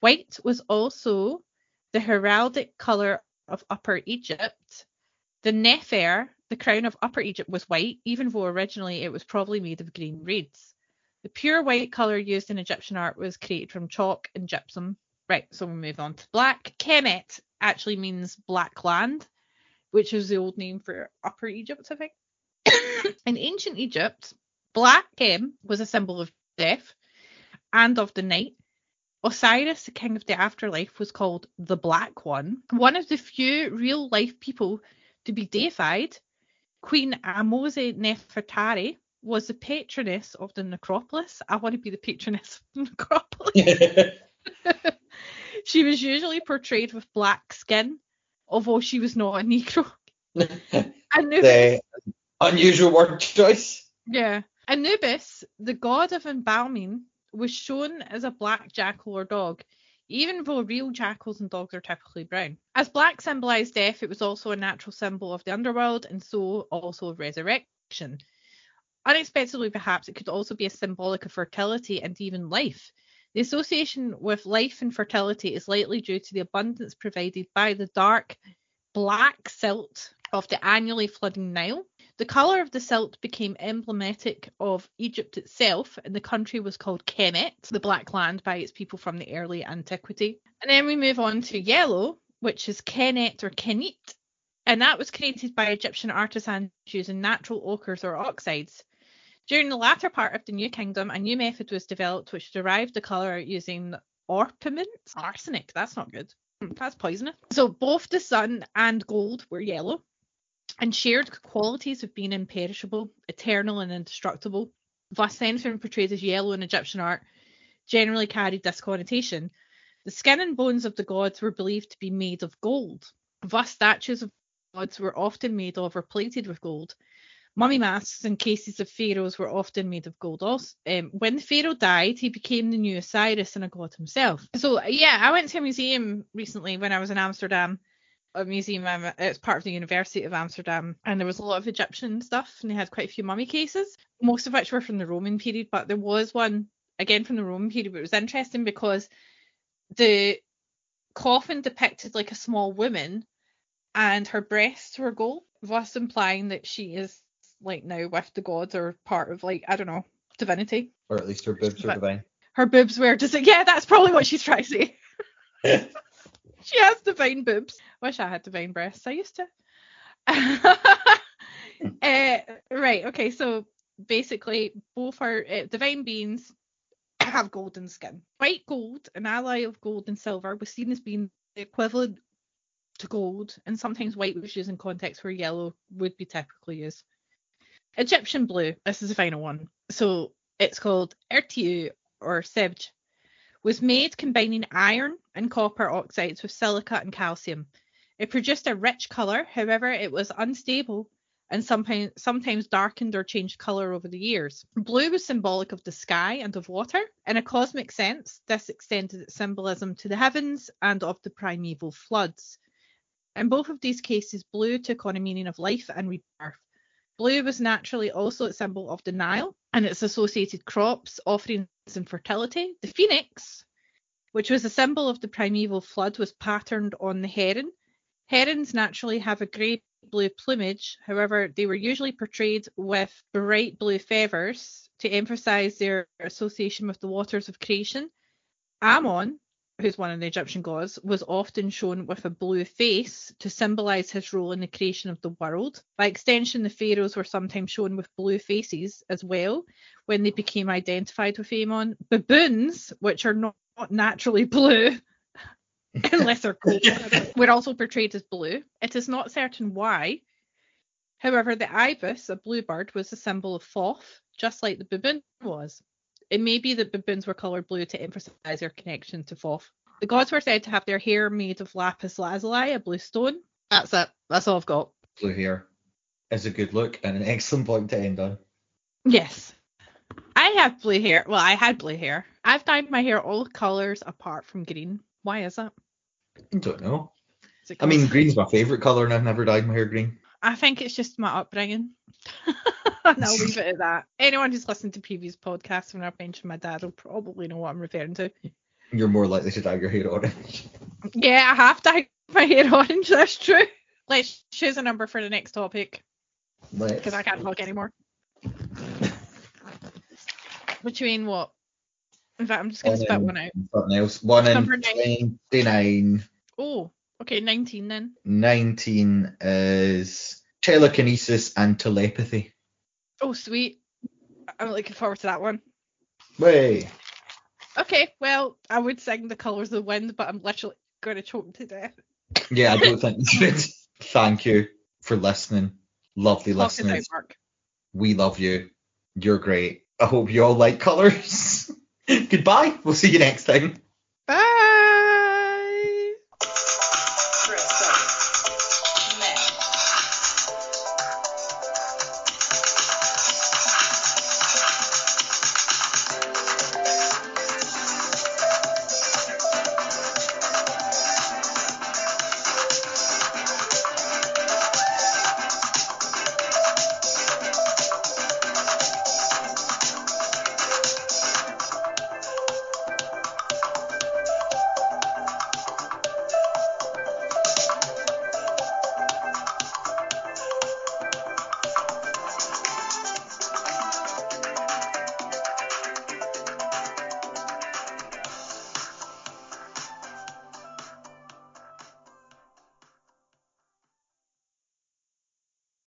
White was also the heraldic colour of Upper Egypt. The Nefer, the crown of Upper Egypt, was white, even though originally it was probably made of green reeds. The pure white colour used in Egyptian art was created from chalk and gypsum. Right, so we move on to black. Kemet actually means black land, which is the old name for Upper Egypt, I think. in ancient Egypt, black Kem was a symbol of death and of the night. Osiris, the king of the afterlife, was called the Black One. One of the few real life people to be deified, Queen Ahmose Nefertari was the patroness of the necropolis. I want to be the patroness of the necropolis. she was usually portrayed with black skin, although she was not a Negro. Anubis, the unusual word choice. yeah, Anubis, the god of embalming, was shown as a black jackal or dog, even though real jackals and dogs are typically brown. As black symbolized death, it was also a natural symbol of the underworld and so also of resurrection. Unexpectedly, perhaps, it could also be a symbolic of fertility and even life. The association with life and fertility is likely due to the abundance provided by the dark black silt of the annually flooding Nile. The colour of the silt became emblematic of Egypt itself, and the country was called Kemet, the Black Land, by its people from the early antiquity. And then we move on to yellow, which is Kenet or Kenit, and that was created by Egyptian artisans using natural ochres or oxides. During the latter part of the New Kingdom, a new method was developed which derived the colour using orpiment, arsenic. That's not good. Hmm, That's poisonous. So both the sun and gold were yellow and shared qualities of being imperishable, eternal, and indestructible. Thus, anything portrayed as yellow in Egyptian art generally carried this connotation. The skin and bones of the gods were believed to be made of gold. Thus, statues of gods were often made of or plated with gold. Mummy masks and cases of pharaohs were often made of gold. Also, um, when the pharaoh died, he became the new Osiris and a god himself. So, yeah, I went to a museum recently when I was in Amsterdam a museum. um, It's part of the University of Amsterdam, and there was a lot of Egyptian stuff, and they had quite a few mummy cases, most of which were from the Roman period. But there was one again from the Roman period, but it was interesting because the coffin depicted like a small woman, and her breasts were gold, thus implying that she is like now with the gods or part of like I don't know divinity. Or at least her boobs are But- divine. Her boobs were just yeah, that's probably what she's trying to say. She has divine boobs. Wish I had divine breasts. I used to. uh, right. Okay. So basically, both are uh, divine beings have golden skin. White gold, an ally of gold and silver, was seen as being the equivalent to gold, and sometimes white was used in contexts where yellow would be typically used. Egyptian blue. This is the final one. So it's called Ertiu or Sebj was made combining iron and copper oxides with silica and calcium. It produced a rich colour, however, it was unstable and sometimes darkened or changed colour over the years. Blue was symbolic of the sky and of water. In a cosmic sense, this extended its symbolism to the heavens and of the primeval floods. In both of these cases, blue took on a meaning of life and rebirth. Blue was naturally also a symbol of the Nile and its associated crops, offerings, and fertility. The phoenix, which was a symbol of the primeval flood, was patterned on the heron. Herons naturally have a grey blue plumage, however, they were usually portrayed with bright blue feathers to emphasize their association with the waters of creation. Ammon, who's one of the Egyptian gods, was often shown with a blue face to symbolize his role in the creation of the world. By extension, the pharaohs were sometimes shown with blue faces as well when they became identified with Ammon. Baboons, which are not naturally blue, unless they're gold, were also portrayed as blue. It is not certain why. However, the ibis, a bluebird, was a symbol of Thoth, just like the baboon was. It may be that the baboons were coloured blue to emphasise their connection to Thoth. The gods were said to have their hair made of lapis lazuli, a blue stone. That's it. That's all I've got. Blue hair is a good look and an excellent point to end on. Yes. I have blue hair. Well, I had blue hair. I've dyed my hair all colours apart from green. Why is that? I don't know. I mean, green's my favourite colour and I've never dyed my hair green. I think it's just my upbringing. and I'll leave it at that. Anyone who's listened to previous podcasts when I've mentioned my dad will probably know what I'm referring to. You're more likely to dye your hair orange. Yeah, I have dyed my hair orange, that's true. Let's choose a number for the next topic because I can't talk anymore. Between what? In fact, I'm just going to spit one out. Something else. One in Number nine. 29. Oh, okay, 19 then. 19 is telekinesis and telepathy. Oh, sweet. I'm looking forward to that one. Way. Okay, well, I would sing the colours of the wind, but I'm literally going to choke to death. Yeah, I don't think you should. Thank you for listening. Lovely Talk us out. We love you. You're great. I hope you all like colours. Goodbye. We'll see you next time.